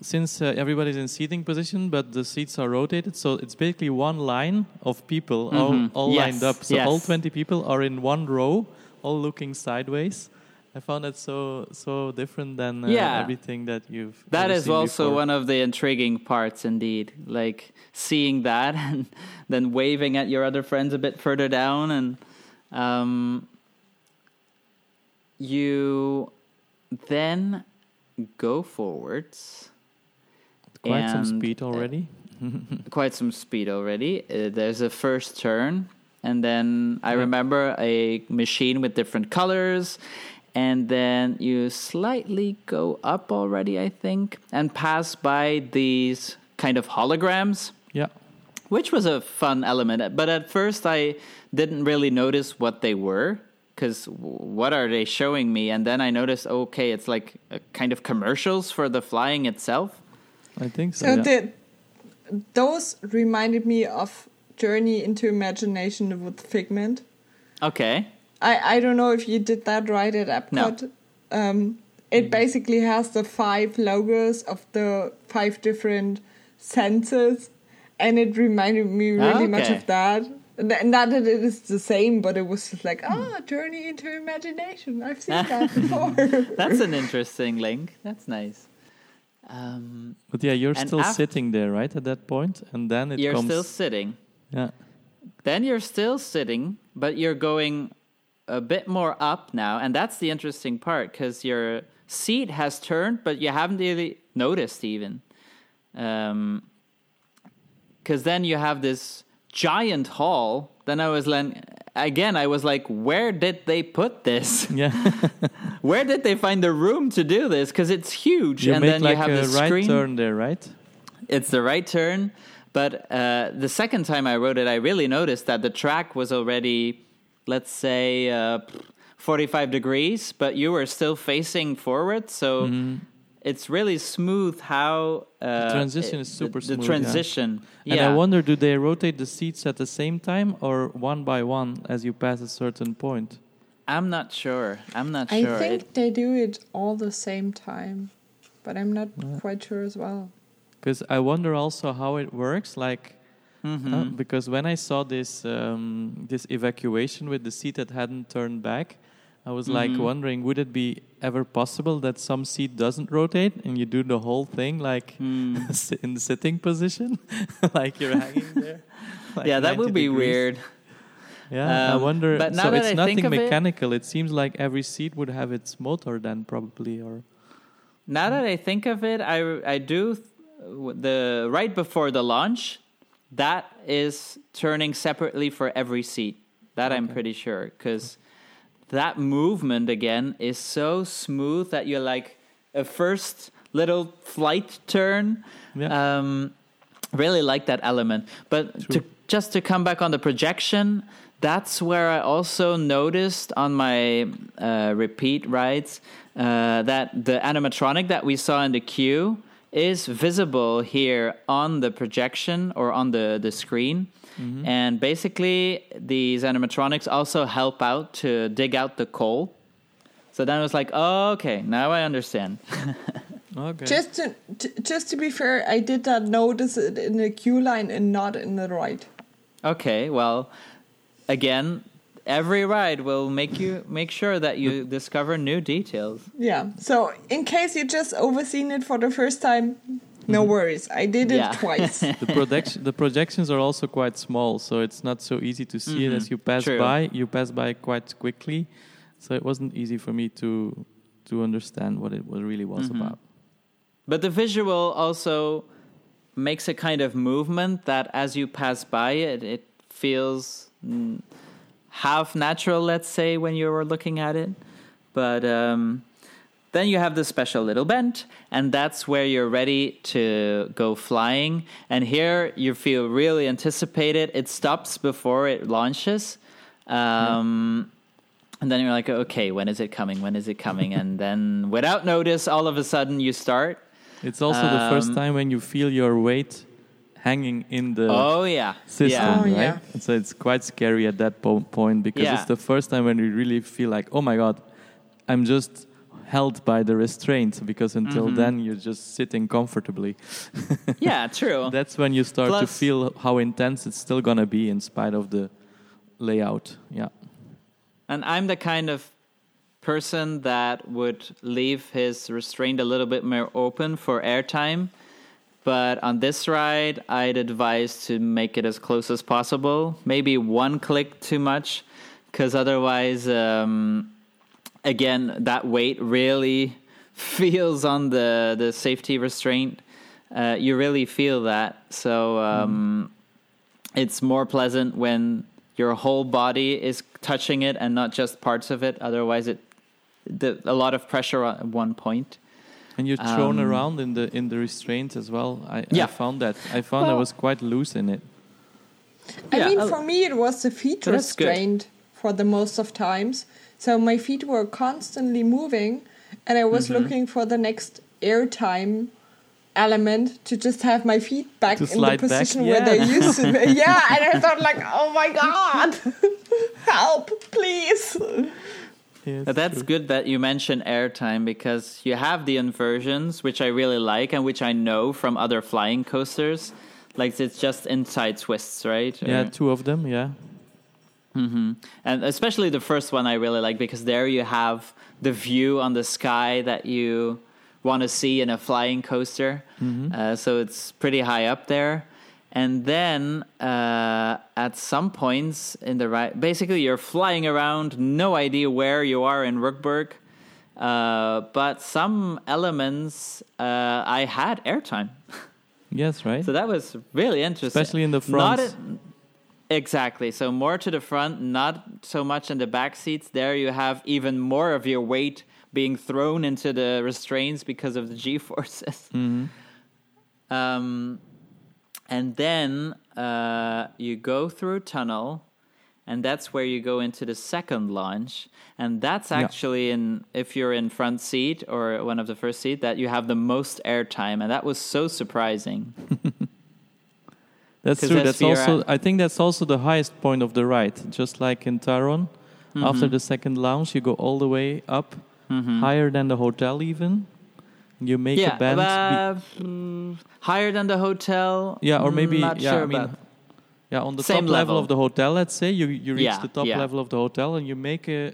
since uh, everybody's in seating position, but the seats are rotated, so it's basically one line of people Mhm. all, all Yes, lined up. So all 20 people are in one row, all looking sideways. I found that so so different than uh, Yeah. everything that you've. That seen also before. one of the intriguing parts, indeed. Like seeing that (laughs) and then waving at your other friends a bit further down, and um, you then go forwards. quite some speed uh, already. quite some speed already. Uh, there's a first turn, and then I remember a machine with different colors, and then you slightly go up already, I think, and pass by these kind of holograms. yeah. which was a fun element. But at first, I didn't really notice what they were because what are they showing me? And then I noticed, okay, it's like a kind of commercials for the flying itself. I think so. So yeah. the, those reminded me of Journey into Imagination with Figment. Okay. I, I don't know if you did that right at Epcot. Um, it basically has the five logos of the five different senses, and it reminded me really much Okay. of that. Not that it is the same, but it was just like, ah, Journey into Imagination. I've seen that (laughs) before. That's an interesting link. That's nice. Um, But yeah, you're still af- sitting there, right, at that point, and then it you're comes. still sitting. yeah, Then you're still sitting, but you're going a bit more up now. And that's the interesting part because your seat has turned, but you haven't really noticed even. Because then you have this giant hall. Then I was like, again, I was like, where did they put this? yeah. (laughs) where did they find the room to do this? Because it's huge. you and then like you have a the right screen. turn there, right? It's the right turn. But uh, the second time I rode it, I really noticed that the track was already, let's say, uh, 45 degrees, but you were still facing forward. So it's really smooth how. Uh, Mm-hmm. transition it- is super the, smooth, The yeah. transition. And yeah. I wonder, do they rotate the seats at the same time or one by one as you pass a certain point? I'm not sure. I'm not I sure. I think It- they do it all the same time, but I'm not quite sure as well. Because I wonder also how it works. Like, Mhm. uh, because when I saw this um, this evacuation with the seat that hadn't turned back, I was like Mhm. wondering, would it be ever possible that some seat doesn't rotate and you do the whole thing like (laughs) sit in the sitting position, (laughs) like you're hanging there? (laughs) like yeah, that would be degrees? weird. Yeah, I Um, wonder. but now so that it's I nothing think of it- mechanical. It, seems like every seat would have its motor then, probably, or Now that I think of it, I I do th- the right before the launch. That is turning separately for every seat. That I'm pretty sure because that movement again is so smooth that you're like a first little flight turn. Yeah. Um, really like that element. But to, just to come back on the projection, that's where I also noticed on my uh, repeat rides uh, that the animatronic that we saw in the queue is visible here on the projection or on the, the screen. Mm-hmm. And basically, these animatronics also help out to dig out the coal. So then I was like, oh, okay, now I understand. (laughs) okay. Just to t- just to be fair, I did not notice it in the queue line and not in the right. Okay, well, again, every ride will make you make sure that you discover new details. Yeah. So in case you just overseen it for the first time, no mm-hmm. worries. I did it twice. (laughs) the projection the projections are also quite small, so it's not so easy to see it mm-hmm. as you pass True. by. You pass by quite quickly, so it wasn't easy for me to to understand what it was really was mm-hmm. about. But the visual also makes a kind of movement that as you pass by it, it feels mm, half natural, let's say, when you were looking at it. But um, then you have the special little bend, and that's where you're ready to go flying. And here you feel really anticipated. It stops before it launches. Um, And then you're like, okay, when is it coming? When is it coming? and (laughs) then without notice, all of a sudden you start. It's also the first Um, time when you feel your weight hanging in the Oh, yeah. system, Yeah. Oh, right? yeah. And so it's quite scary at that po- point because Yeah. it's the first time when you really feel like, oh my god, I'm just held by the restraint. Because until Mm-hmm. then you're just sitting comfortably. (laughs) Yeah, true. That's when you start to feel how intense it's still gonna be in spite of the layout. Yeah. And I'm the kind of person that would leave his restraint a little bit more open for airtime. But on this ride, I'd advise to make it as close as possible. Maybe one click too much, because otherwise, um, again, that weight really (laughs) feels on the, the safety restraint. Uh, you really feel that. So um, it's more pleasant when your whole body is touching it and not just parts of it. Otherwise, it the, a lot of pressure at one point. And you're thrown Um, around in the in the restraint as well. I, I found that. I found I was quite loose in it. I Yeah, mean, oh. for me, it was the feet So good. restrained for the most of times. So my feet were constantly moving, and I was Mm-hmm. looking for the next airtime element to just have my feet back To in the slide back, position where they used to be. (laughs) Yeah, and I thought like, oh my god, (laughs) help, please. That's true. good that you mention airtime because you have the inversions, which I really like and which I know from other flying coasters. Like it's just inside twists, right? Yeah, Or- two of them. Yeah. Mm-hmm. And especially the first one I really like because there you have the view on the sky that you want to see in a flying coaster. Uh, so it's pretty high up there. And then uh, at some points in the right, basically you're flying around, no idea where you are in Rookburgh. Uh, but some elements uh, I had airtime. (laughs) Yes, right. So that was really interesting. Especially in the front. exactly. So more to the front, not so much in the back seats. There you have even more of your weight being thrown into the restraints because of the G forces. Mhm. (laughs) Um, and then uh, you go through a tunnel, and that's where you go into the second launch. And that's Yeah. actually in if you're in front seat or one of the first seat that you have the most airtime, and that was so surprising. (laughs) that's true. that's also. I think that's also the highest point of the ride. Just like in Taron, Mm-hmm. after the second launch, you go all the way up, higher than the hotel even. You make yeah, a bend. be- uh, mm, higher than the hotel. yeah, or maybe not yeah. sure I mean, about. yeah, on the Same top level. level. of the hotel, let's say you you reach Yeah, the top yeah. level of the hotel and you make a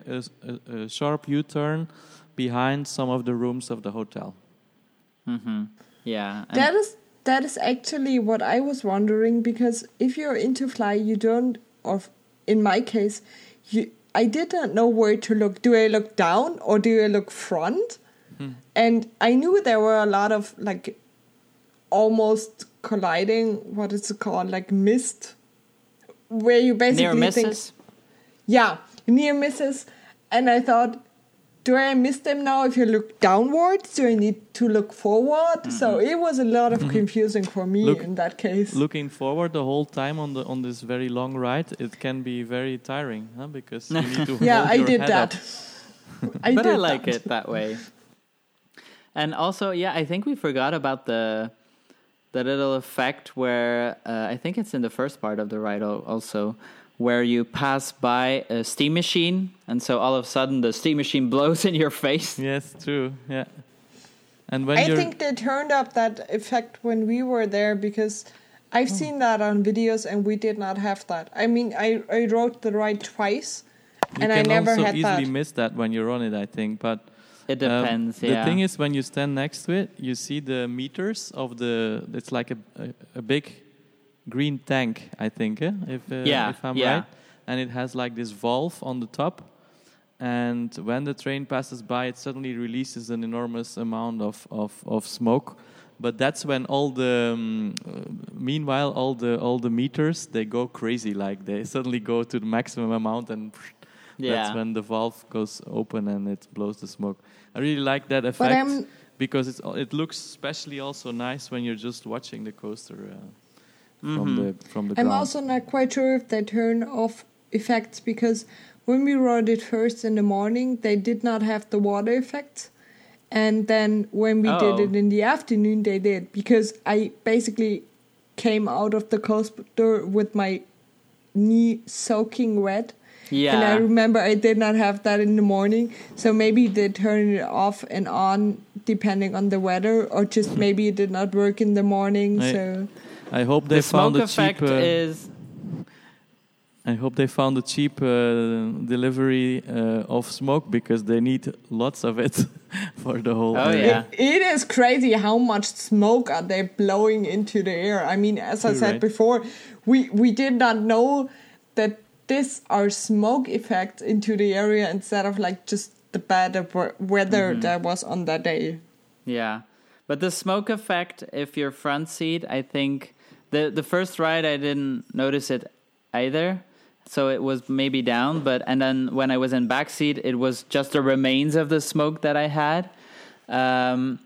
sharp U-turn behind some of the rooms of the hotel. hmm Yeah, That is that is actually what I was wondering because if you're into fly, you don't, or in my case, you I did not know where to look. Do I look down or do I look front? Mm-hmm. And I knew there were a lot of like almost colliding. What is it called? Like mist, where you basically near think misses. yeah, near misses. And I thought, do I miss them now if you look downwards? Do I need to look forward? Mm-hmm. So it was a lot of mm-hmm. confusing for me Look- in that case. Looking forward the whole time on the on this very long ride, it can be very tiring, huh? Because you need to (laughs) yeah, (laughs) I did that. I but did I like that. it that way. And also, yeah, I think we forgot about the the little effect where uh, I think it's in the first part of the ride also, where you pass by a steam machine, and so all of a sudden the steam machine (laughs) blows in your face. Yes, true. Yeah. And when I you're think they turned up that effect when we were there because I've Oh. seen that on videos and we did not have that. I mean, I, I rode the ride twice you and I can never also had easily that. miss that when you're on it, I think. But It um, depends. the yeah. thing is, when you stand next to it, you see the meters of the. It's like a a, a big green tank, I think. Eh? If uh, Yeah, if I'm yeah. right, and it has like this valve on the top. And when the train passes by, it suddenly releases an enormous amount of, of, of smoke. But that's when all the um, uh, meanwhile all the all the meters they go crazy like they suddenly go to the maximum amount and yeah. that's when the valve goes open and it blows the smoke. I really like that effect I'm because it's it looks especially also nice when you're just watching the coaster uh, Mm-hmm. from the from the I'm ground. also not quite sure if they turn off effects because when we rode it first in the morning, they did not have the water effects. And then when we did Oh. it in the afternoon, they did because I basically came out of the coaster with my knee soaking wet. Yeah. And I remember I did not have that in the morning. So maybe they turn it off and on depending on the weather, or just (laughs) maybe it did not work in the morning. I- so I hope they the found smoke a cheap. effect uh, is I hope they found a cheap uh, delivery uh, of smoke because they need lots of it (laughs) for the whole. Oh, area. yeah. It is crazy how much smoke are they blowing into the air. I mean, as I You're said right. before, we we did not know that this our smoke effect into the area instead of like just the bad weather Mm-hmm. that was on that day. Yeah, but the smoke effect, if you're front seat, I think the the first ride I didn't notice it either, so it was maybe down. But and then when I was in back seat, it was just the remains of the smoke that I had. Um,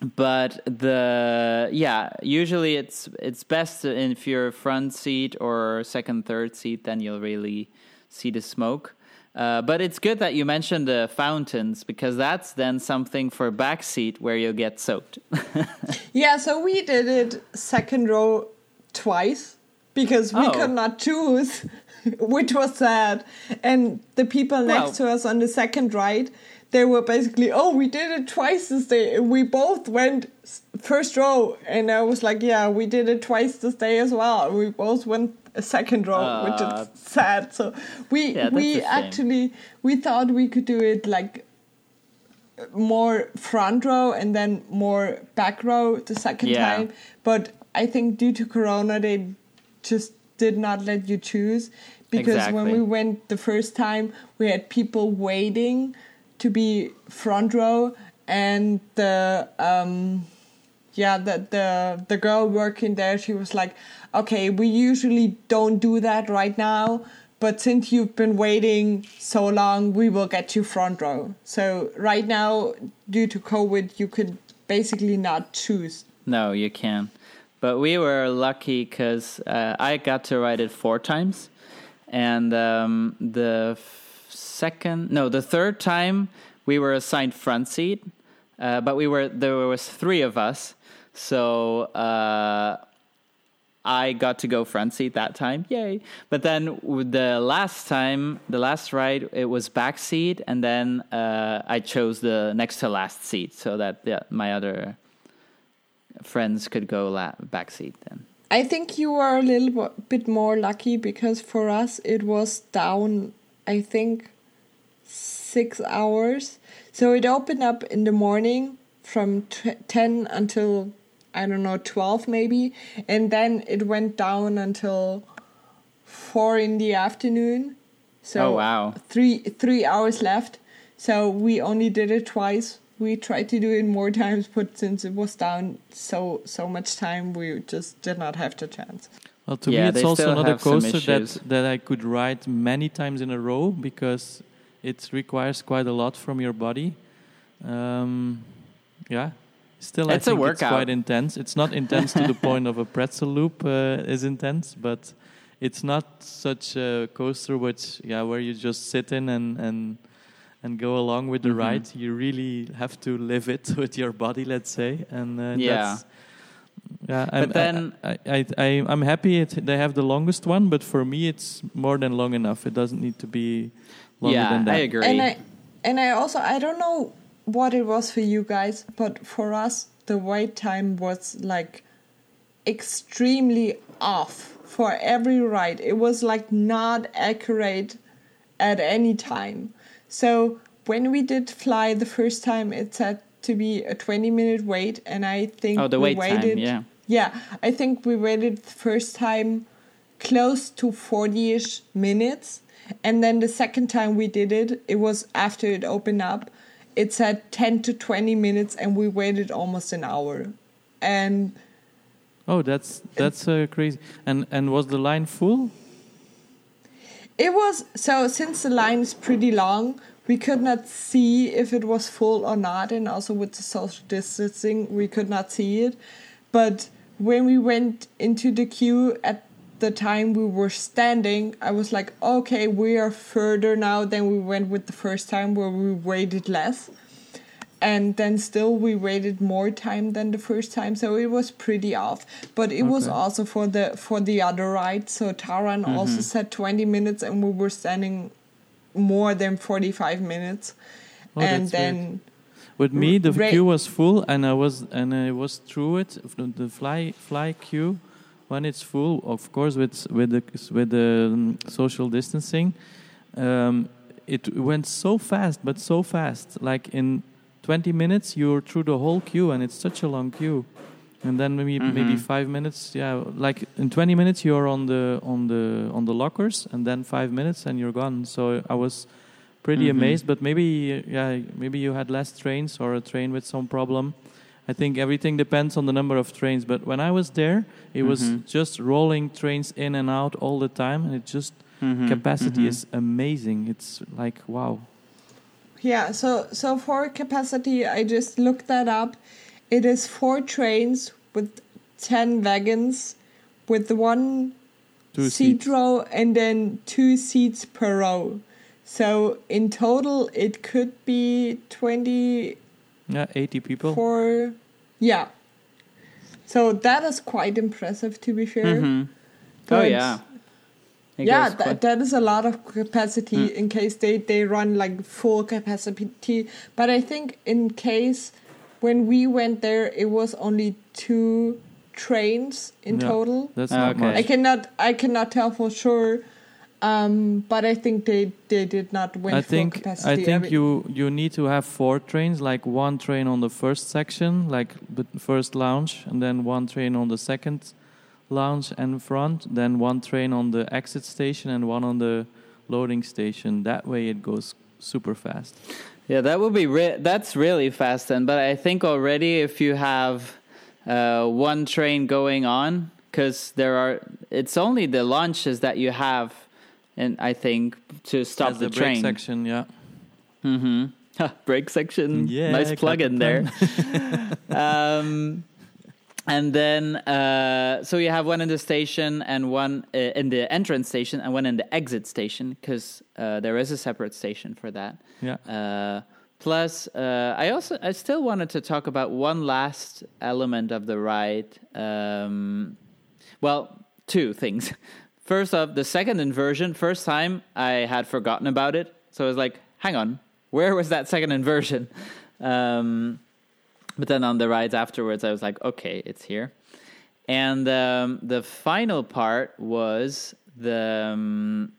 but the yeah usually it's it's best if you're front seat or second third seat then you'll really see the smoke. Uh, but it's good that you mentioned the fountains because that's then something for back seat where you'll get soaked. (laughs) Yeah so we did it second row twice because we Oh. could not choose (laughs) which was sad. And the people next Well- to us on the second right they were basically oh we did it twice this day we both went first row and i was like yeah we did it twice this day as well we both went a second row which Ah. is sad so we Yeah, we actually we thought we could do it like more front row and then more back row the second Yeah. time. But I think due to Corona, they just did not let you choose because when we went the first time, we had people waiting to be front row, and the um, yeah, the the the girl working there, she was like, "Okay, we usually don't do that right now." But since you've been waiting so long, we will get you front row. So right now, due to COVID, you could basically not choose. No, you can. But we were lucky because uh, I got to ride it four times, and um, the f- second, no, the third time we were assigned front seat, uh, but we were there was three of us, so uh, I got to go front seat that time, yay! But then the last time, the last ride, it was back seat, and then uh, I chose the next to last seat so that yeah, my other friends could go la- back seat then. I think you were a little bit more lucky because for us it was down, I think, six hours. So it opened up in the morning from t- 10 until, I don't know, 12 maybe. And then it went down until 4 in the afternoon. So Oh, wow. three three hours left. So we only did it twice. We tried to do it more times, but since it was down so so much time, we just did not have the chance. Well, to Yeah, me, it's also still not a have some coaster that, that I could ride many times in a row because it requires quite a lot from your body. Um, yeah, still, I It's a think it's quite intense. It's not intense to the (laughs) point of a pretzel loop uh, is intense, but it's not such a coaster which, yeah, where you just sit in and and and go along with the Mhm. ride. You really have to live it (laughs) with your body, let's say, and uh, Yeah. that's yeah, I'm, then- I, I, I, I'm happy it, they have the longest one, but for me it's more than long enough. It doesn't need to be longer yeah, than that. I agree. And I and I also I don't know what it was for you guys, but for us the wait time was like extremely off for every ride. It was like not accurate at any time. So when we did fly the first time, it said to be a 20 minute wait, and I think Oh, the we wait time, waited. yeah. Yeah, I think we waited the first time close to 40 ish minutes. And then the second time we did it, it was after it opened up. It said 10 to 20 minutes, and we waited almost an hour. And Oh, that's that's uh, crazy. And and was the line full? it was so, since the line is pretty long, we could not see if it was full or not. And also with the social distancing, we could not see it. But when we went into the queue at the time we were standing, I was like, okay, we are further now than we went with the first time where we waited less. And then still we waited more time than the first time, so it was pretty off. But it was also for the for the other ride. So Taron mm-hmm. also said twenty minutes, and we were standing more than forty five minutes. Oh, and that's weird. then With me, the queue was full, and I was and I was through it. The the fly fly queue, when it's full, of course, with with the with the um, social distancing, um, it went so fast, but so fast. Like in 20 minutes, you're through the whole queue, and it's such a long queue. And then maybe maybe Mhm. five minutes, yeah. Like in 20 minutes, you're on the on the on the lockers, and then five minutes, and you're gone. So I was pretty Mhm. amazed. But maybe yeah, maybe you had less trains or a train with some problem. I think everything depends on the number of trains. But when I was there, it was Mhm. just rolling trains in and out all the time, and it just Mhm, capacity mhm. is amazing. It's like wow. Yeah, so so for capacity, I just looked that up, it is four trains with 10 wagons with one Two seat seats. row and then two seats per row. So in total, it could be 24. Yeah, 80 people. For Yeah. So that is quite impressive, to be fair. hmm Oh yeah. It yeah, goes that, quite- that is a lot of capacity in case they, they run like full capacity. But I think in case when we went there, it was only two trains in Yeah. total. That's not okay. I cannot I cannot tell for sure, um, but I think they they did not win I think capacity. I think mean- you you need to have four trains, like one train on the first section, like the first launch, and then one train on the second launch and front, then one train on the exit station and one on the loading station. That way it goes super fast. Yeah, that would be re- that's really fast then. But I think already if you have uh, one train going on, because there are, it's only the launches that you have, and I think to stop As the, train. section, yeah. Mm-hmm. brake section. (laughs) Yeah, nice plug in there. (laughs) (laughs) Um, and then, uh, so you have one in the station and one uh, in the entrance station and one in the exit station because uh, there is a separate station for that. Yeah. Uh, plus, uh, I also I still wanted to talk about one last element of the ride. Um, well, two things. First off, the second inversion. First time I had forgotten about it, so I was like, "Hang on, where was that second inversion?" (laughs) Um, but then on the rides afterwards, I was like, "Okay, it's here." And um, the final part was the um,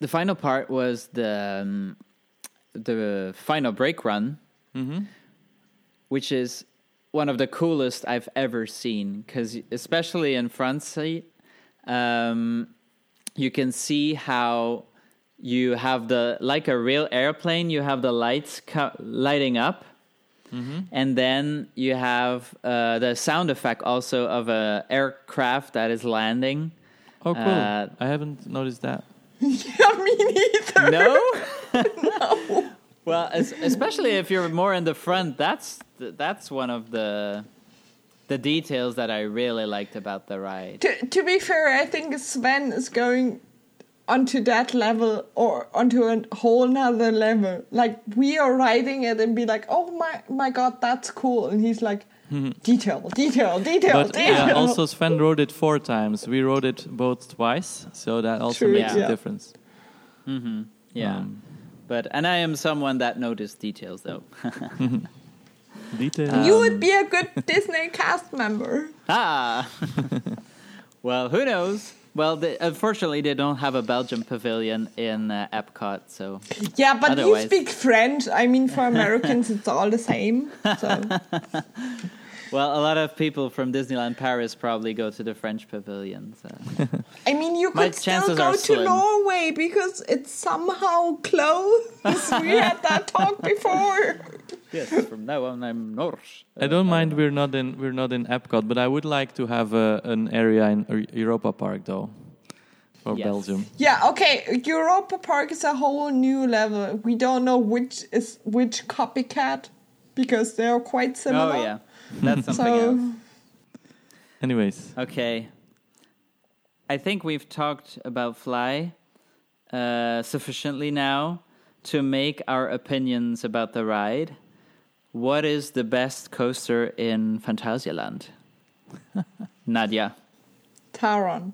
the final part was the um, the final brake run, hmm which is one of the coolest I've ever seen. Because especially in front seat, um, you can see how you have the like a real airplane. You have the lights co- lighting up. And then you have uh, the sound effect also of a aircraft that is landing. Oh, cool. Uh, I haven't noticed that. (laughs) yeah, me neither. No. (laughs) no. Well, es- especially if you're more in the front, that's that's one of the the details that I really liked about the ride. To, to be fair, I think Sven is going onto that level or onto a whole nother level. Like we are riding it and be like, oh my my god, that's cool, and he's like, detail, detail, detail, But detail. yeah, also Sven rode it four times. We rode it both twice, so that also True, makes yeah. a difference. hmm Yeah, Um, but and I am someone that noticed details though. (laughs) Detail. you would be a good Disney cast member. ah. (laughs) well, who knows? Well, they, unfortunately, they don't have a Belgian pavilion in uh, Epcot, so Yeah, but Otherwise- you speak French. I mean, for Americans, it's all the same. So (laughs) well, a lot of people from Disneyland Paris probably go to the French pavilion. So. I mean, you could still go to slim. Norway because it's somehow close. (laughs) we had that talk before. yes, from now on, I'm Norse. I don't mind we're not in we're not in Epcot, but I would like to have a, an area in Europa Park though, Or Yes. Belgium. Yeah, okay. Europa Park is a whole new level. We don't know which is which copycat because they are quite similar. Oh yeah, (laughs) that's something So else. Anyways, Okay, I think we've talked about Fly uh, sufficiently now to make our opinions about the ride. What is the best coaster in Phantasialand? (laughs) Nadia. Taron.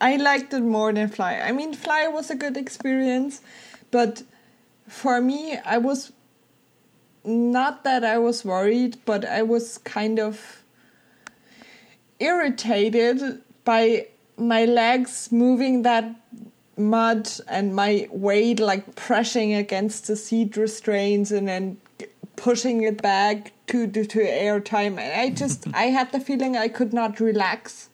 I liked it more than Fly. I mean, Fly was a good experience, but for me, I was not that I was worried, but I was kind of irritated by my legs moving that mud and my weight like pressing against the seat restraints and then pushing it back to to, to airtime. And i just i had the feeling i could not relax.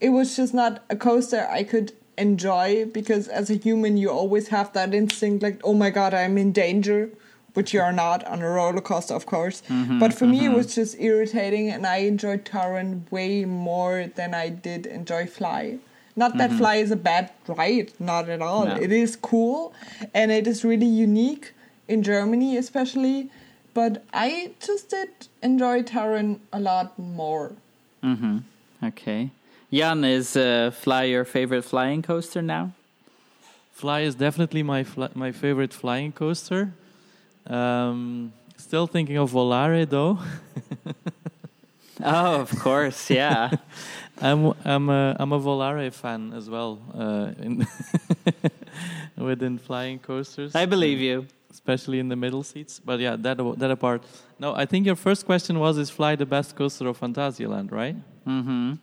It was just not a coaster i could enjoy because as a human you always have that instinct like oh my god i'm in danger which you are not on a roller coaster of course but for me it was just irritating and i enjoyed Taron way more than i did enjoy fly not that fly is a bad ride not at all No. it is cool and it is really unique in Germany, especially. But I just did enjoy Taron a lot more. Mm-hmm. Okay. Jan, is uh, Fly your favorite flying coaster now? Fly is definitely my fl- my favorite flying coaster. Um, still thinking of Volare though. (laughs) oh, of course, yeah. (laughs) I'm I'm a I'm a Volare fan as well. Uh, in (laughs) within flying coasters, I believe you, especially in the middle seats. But yeah, that that apart. No, I think your first question was: Is Fly the best coaster of Phantasialand? Right? Mm-hmm.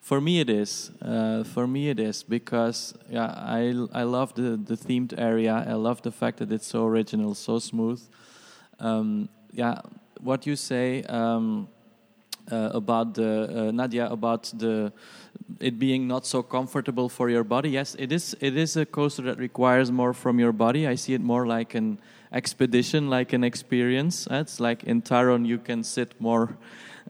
For me, it is. Uh, for me, it is because I I love the the themed area. I love the fact that it's so original, so smooth. Um, yeah, what you say. Um, uh, about the uh, Nadia about the it being not so comfortable for your body. Yes, it is. It is a coaster that requires more from your body. I see it more like an expedition, like an experience. It's like in Taron you can sit more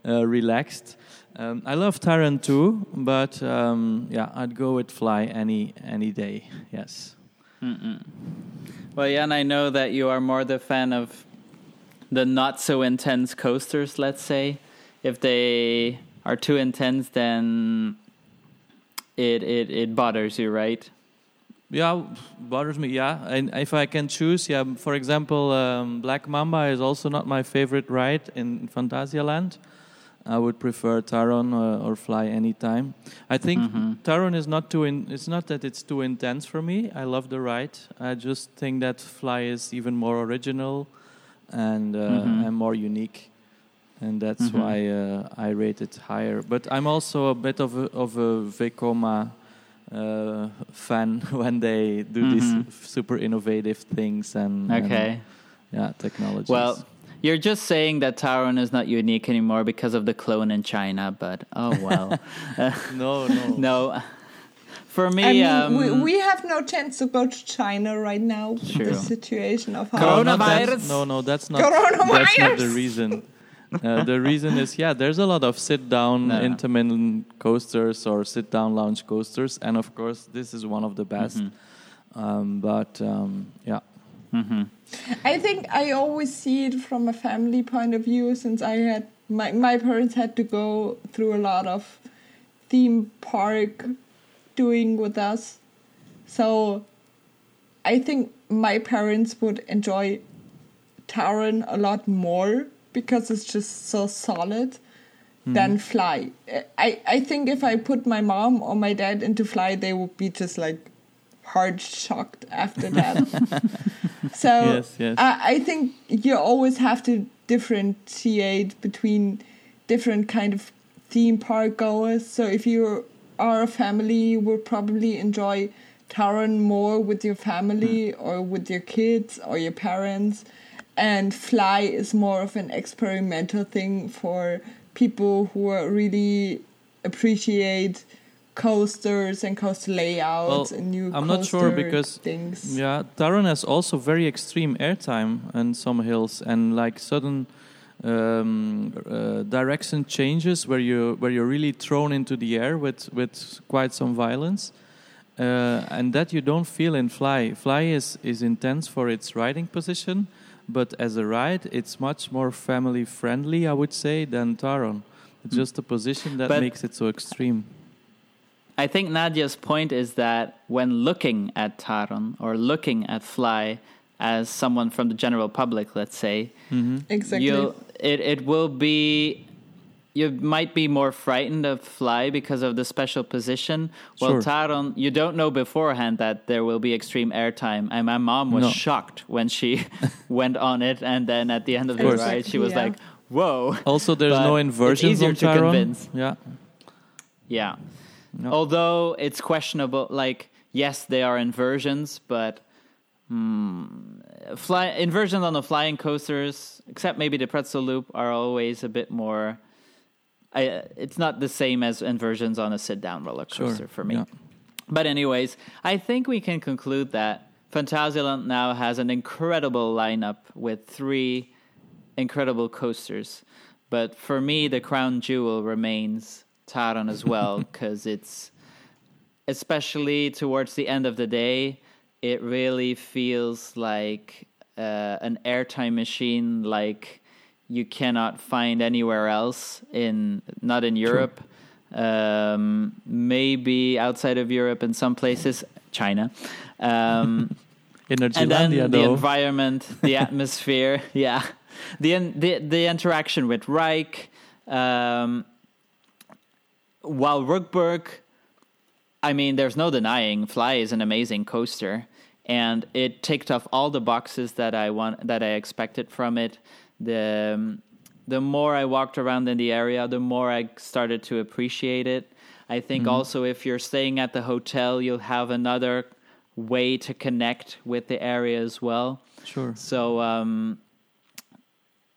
uh, relaxed. Um, I love Taron too, but um, yeah, I'd go with Fly any any day. Yes. Mm-mm. Well, Jan, I know that you are more the fan of the not so intense coasters. Let's say if they are too intense, then it it it bothers you, right? Yeah, bothers me. Yeah, and if I can choose, yeah. For example, um, Black Mamba is also not my favorite ride in Phantasialand. I would prefer Taron uh, or Fly anytime. I think mm-hmm. Taron is not too. In, it's not that it's too intense for me. I love the ride. I just think that Fly is even more original and uh, mm-hmm. and more unique and that's mm-hmm. why uh, I rate it higher. But I'm also a bit of a, of a Vekoma uh, fan (laughs) when they do mm-hmm. these super innovative things and okay, and, yeah, technology. Well. You're just saying that Taron is not unique anymore because of the clone in China, but oh well. (laughs) no, no, (laughs) no. For me, I mean, um, we, we have no chance to go to China right now. True. The situation of how coronavirus. No, no, that's not. That's not the reason. (laughs) Uh, the reason is, yeah, there's a lot of sit-down no. intermittent coasters or sit-down launch coasters, and of course, this is one of the best. Mm-hmm. Um, but um, yeah. Mm-hmm. I think I always see it from a family point of view, since I had my my parents had to go through a lot of theme park doing with us, so I think my parents would enjoy Taron a lot more because it's just so solid mm. than fly. I, I think if I put my mom or my dad into fly, they would be just like hard shocked after that. (laughs) so yes, yes. I, I think you always have to differentiate between different kind of theme park goers. So if you are a family, you will probably enjoy Taron more with your family mm. or with your kids or your parents and fly is more of an experimental thing for people who are really appreciate coasters and coaster layouts well, and new I'm not sure because things. yeah Taron has also very extreme airtime and some hills and like sudden um, uh, direction changes where you where you're really thrown into the air with with quite some violence uh, and that you don't feel in fly fly is is intense for its riding position but as a ride, it's much more family friendly, I would say, than Taron. It's hmm. just the position that but makes it so extreme. I think Nadia's point is that when looking at Taron or looking at Fly as someone from the general public, let's say, mm-hmm. exactly, it it will be you might be more frightened of fly because of the special position. Well, sure. Taron, you don't know beforehand that there will be extreme airtime. And my mom was no. shocked when she (laughs) (laughs) went on it, and then at the end of, of the course. ride, she was yeah. like, "Whoa!" Also, there's but no inversions on Taron. Convince. Yeah, yeah. No. Although it's questionable. Like, yes, they are inversions, but. Hmm, fly inversions on the flying coasters, except maybe the pretzel loop, are always a bit more I, it's not the same as inversions on a sit down roller coaster sure. for me. Yeah. But, anyways, I think we can conclude that Phantasialand now has an incredible lineup with three incredible coasters. But for me, the crown jewel remains Taron as well, (laughs) because it's especially towards the end of the day, it really feels like uh, an airtime machine like you cannot find anywhere else in not in Europe. Um, maybe outside of Europe in some places, China. Um, (laughs) and then the though. environment, the (laughs) atmosphere, yeah, the the the interaction with Raik. Um, while Rookburgh, I mean, there's no denying, Fly is an amazing coaster, and it ticked off all the boxes that I want that I expected from it. The um, the more I walked around in the area, the more I started to appreciate it. I think also if you're staying at the hotel, you'll have another way to connect with the area as well. Sure. So um,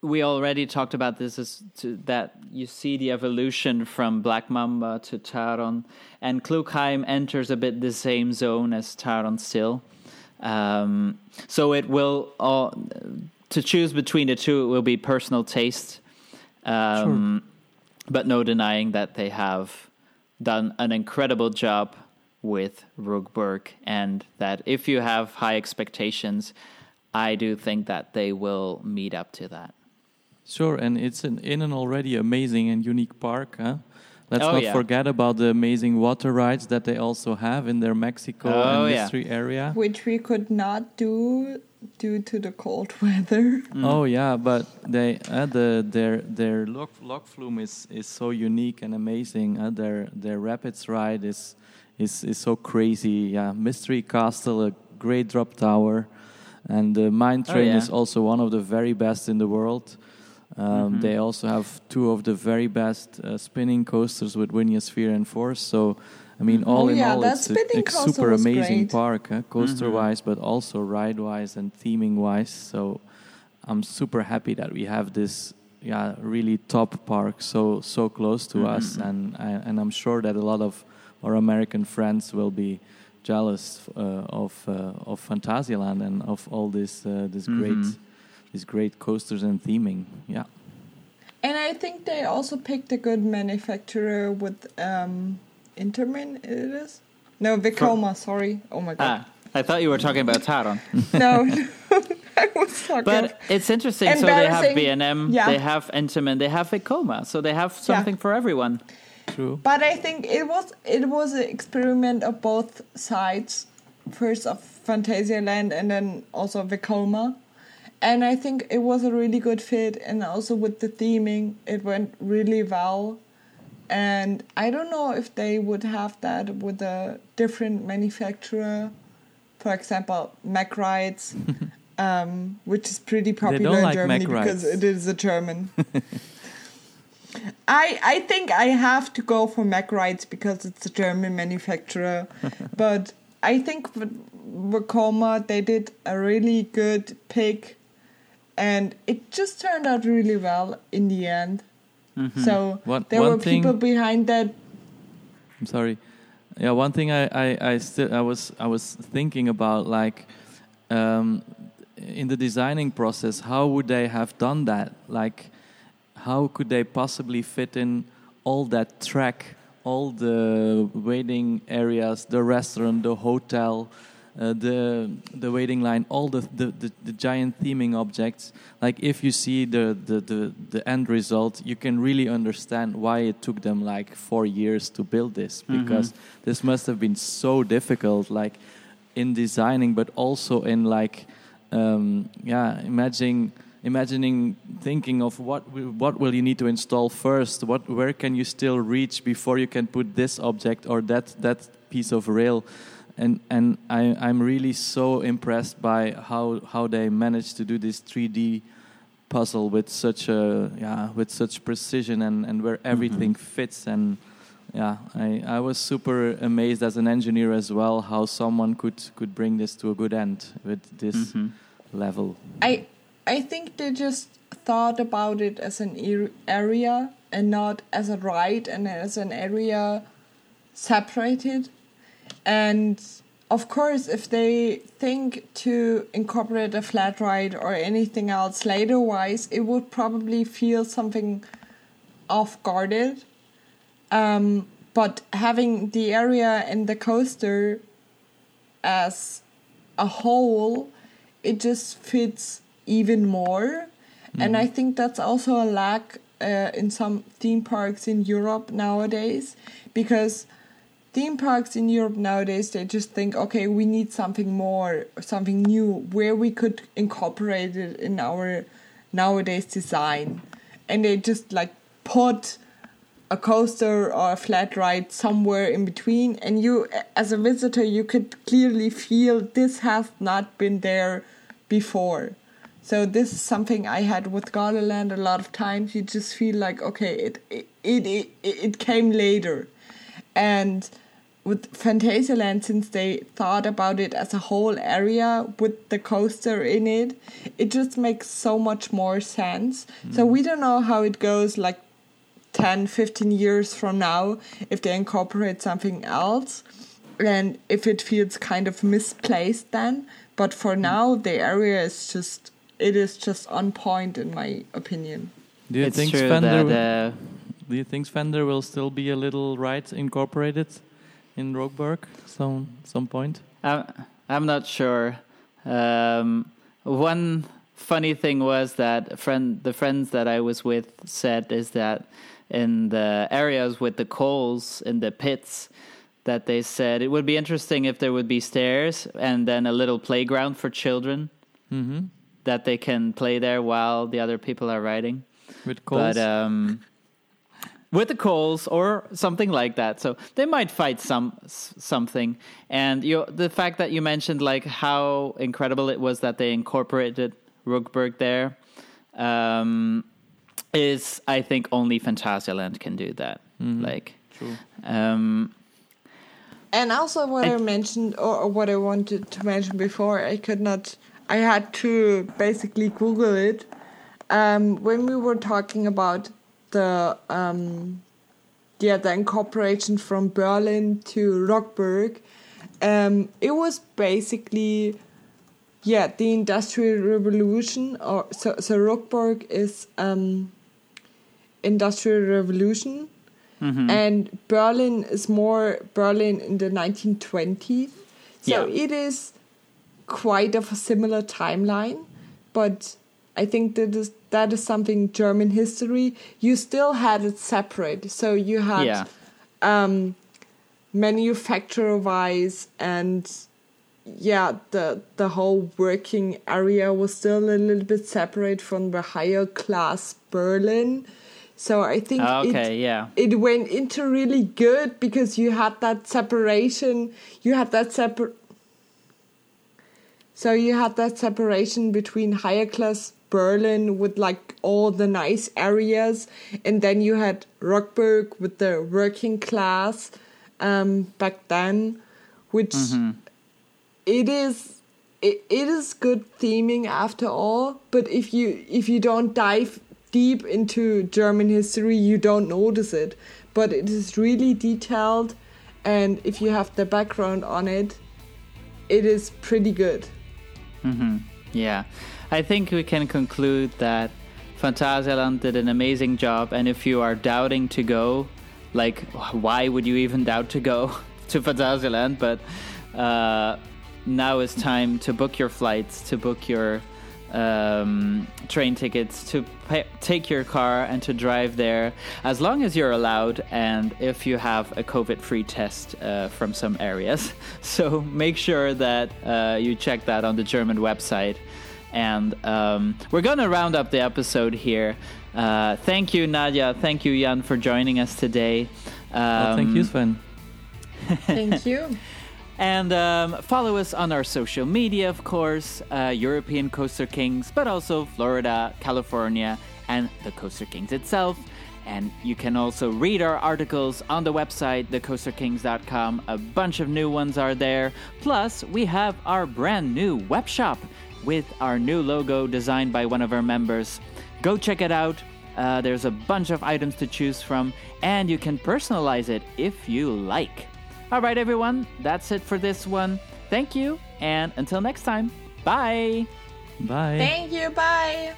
we already talked about this is to, that you see the evolution from Black Mamba to Taron, and Klugheim enters a bit the same zone as Taron still. Um, so it will all to choose between the two. It will be personal taste, um, but no denying that they have done an incredible job with Rookburgh, and that if you have high expectations, I do think that they will meet up to that. Sure, and it's an, in an already amazing and unique park. Huh? Let's Oh, not yeah. forget about the amazing water rides that they also have in their Mexico Oh, and yeah. mystery area. which we could not do due to the cold (laughs) weather. Oh yeah, but they uh, the their their log log flume is is so unique and amazing. Uh, their their rapids ride is is is so crazy. Yeah, Mystery Castle, a great drop tower, and the Mine Oh, Train yeah. is also one of the very best in the world. Um, Mm-hmm. They also have two of the very best uh, spinning coasters with Winja's Fear and Force. So, I mean, all Oh, in yeah, all, it's a, a super amazing great. park, uh, coaster Mm-hmm. wise, but also ride wise and theming wise. So, I'm super happy that we have this yeah really top park so so close to Mm-hmm. us and I, and I'm sure that a lot of our American friends will be jealous uh, of uh, of Phantasialand and of all this uh, this Mhm. great these great coasters and theming yeah And I think they also picked a good manufacturer with um, Intamin. It is no Vekoma. Sorry. Oh my god. Ah, I thought you were talking about Taron. (laughs) No, (laughs) I was talking. But it's interesting. So they have Embarrassing. B and M, Yeah. they have Intamin, they have Vekoma. So they have something for everyone. true But I think it was it was an experiment of both sides. First of Fantasia Land and then also Vekoma. And I think it was a really good fit and also with the theming it went really well. And I don't know if they would have that with a different manufacturer. For example, Mack Rides, (laughs) um, which is pretty popular in like Germany because it is a German. (laughs) I I think I have to go for Mack Rides because it's a German manufacturer. (laughs) but I think with Vekoma they did a really good pick, and it just turned out really well in the end. So One- there one were people behind that. I'm sorry. Yeah, one thing I, I, I still I was I was thinking about like um, in the designing process, how would they have done that? Like, how could they possibly fit in all that track, all the waiting areas, the restaurant, the hotel, uh, the the waiting line, all the, the, the, the giant theming objects. Like if you see the, the, the, the end result, you can really understand why it took them like four years to build this because this must have been so difficult, like in designing, but also in like um, yeah, imagining imagining thinking of what will, what will you need to install first what where can you still reach before you can put this object or that that piece of rail and and I, I'm really so impressed by how how they managed to do this 3D puzzle with such a yeah with such precision and and where everything fits. And yeah I, I was super amazed as an engineer as well how someone could could bring this to a good end with this level. I I think they just thought about it as an er- area and not as a ride and as an area separated. And of course, if they think to incorporate a flat ride or anything else later wise, it would probably feel something off guarded. Um, but having the area and the coaster as a whole it just fits even more. And I think that's also a lack uh, in some theme parks in Europe nowadays because theme parks in Europe nowadays they just think okay we need something more something new where we could incorporate it in our nowadays design. And they just like put a coaster or a flat ride somewhere in between and you as a visitor you could clearly feel this has not been there before. So this is something I had with Gardaland a lot of times. You just feel like okay, it it it it, it came later, and with Phantasialand, since they thought about it as a whole area with the coaster in it, it just makes so much more sense. So we don't know how it goes like 10, 15 years from now if they incorporate something else and if it feels kind of misplaced then. But for now, the area is just it is just on point in my opinion. Do you it's think true Fender? that uh, do you think Fender will still be a little ride incorporated in Rookburgh some some point? I'm, I'm not sure. Um, one funny thing was that friend, the friends that I was with said is that in the areas with the coals in the pits, that they said it would be interesting if there would be stairs and then a little playground for children Mm-hmm. that they can play there while the other people are riding. With coals. But um, with the coals or something like that, so they might fight some something. And you, the fact that you mentioned like how incredible it was that they incorporated Rookburgh there um, is, I think, only Phantasialand can do that. Like, True. um, And also, what I, I- mentioned, or, or what I wanted to mention before, I could not. I had to basically Google it. Um, when we were talking about the um, yeah the incorporation from Berlin to Rookburgh, um, it was basically yeah the Industrial Revolution, or so so Rookburgh is um, Industrial Revolution and Berlin is more Berlin in the 1920s. So Yeah. it is quite of a similar timeline, but I think that is that is something German history. You still had it separate, so you had yeah. um, manufacturer wise and yeah the the whole working area was still a little bit separate from the higher class Berlin. So I think it, yeah. it went into really good because you had that separation. You had that separ. So you had that separation between higher class Berlin with like all the nice areas, and then you had Rookburgh with the working class um, back then, which it is it, it is good theming after all. But if you if you don't dive deep into German history, you don't notice it. But it is really detailed, and if you have the background on it, it is pretty good. Yeah, I think we can conclude that Phantasialand did an amazing job, and if you are doubting to go, like, why would you even doubt to go (laughs) to Phantasialand? But uh, now is time to book your flights, to book your um, train tickets, to pay, take your car and to drive there, as long as you're allowed, and if you have a COVID-free test uh, from some areas. (laughs) So make sure that uh, you check that on the German website. And um, we're going to round up the episode here. Uh, thank you, Nadia. Thank you, Jan, for joining us today. Um, Well, thank you, Sven. Thank (laughs) you. And um, follow us on our social media, of course, uh, European Coaster Kings, but also Florida, California, and the Coaster Kings itself. And you can also read our articles on the website, thecoasterkings.com. A bunch of new ones are there. Plus, we have our brand new web shop with our new logo designed by one of our members. Go check it out. Uh, there's a bunch of items to choose from, and you can personalize it if you like. All right, everyone, that's it for this one. Thank you, and until next time, bye. Bye. Thank you. Bye.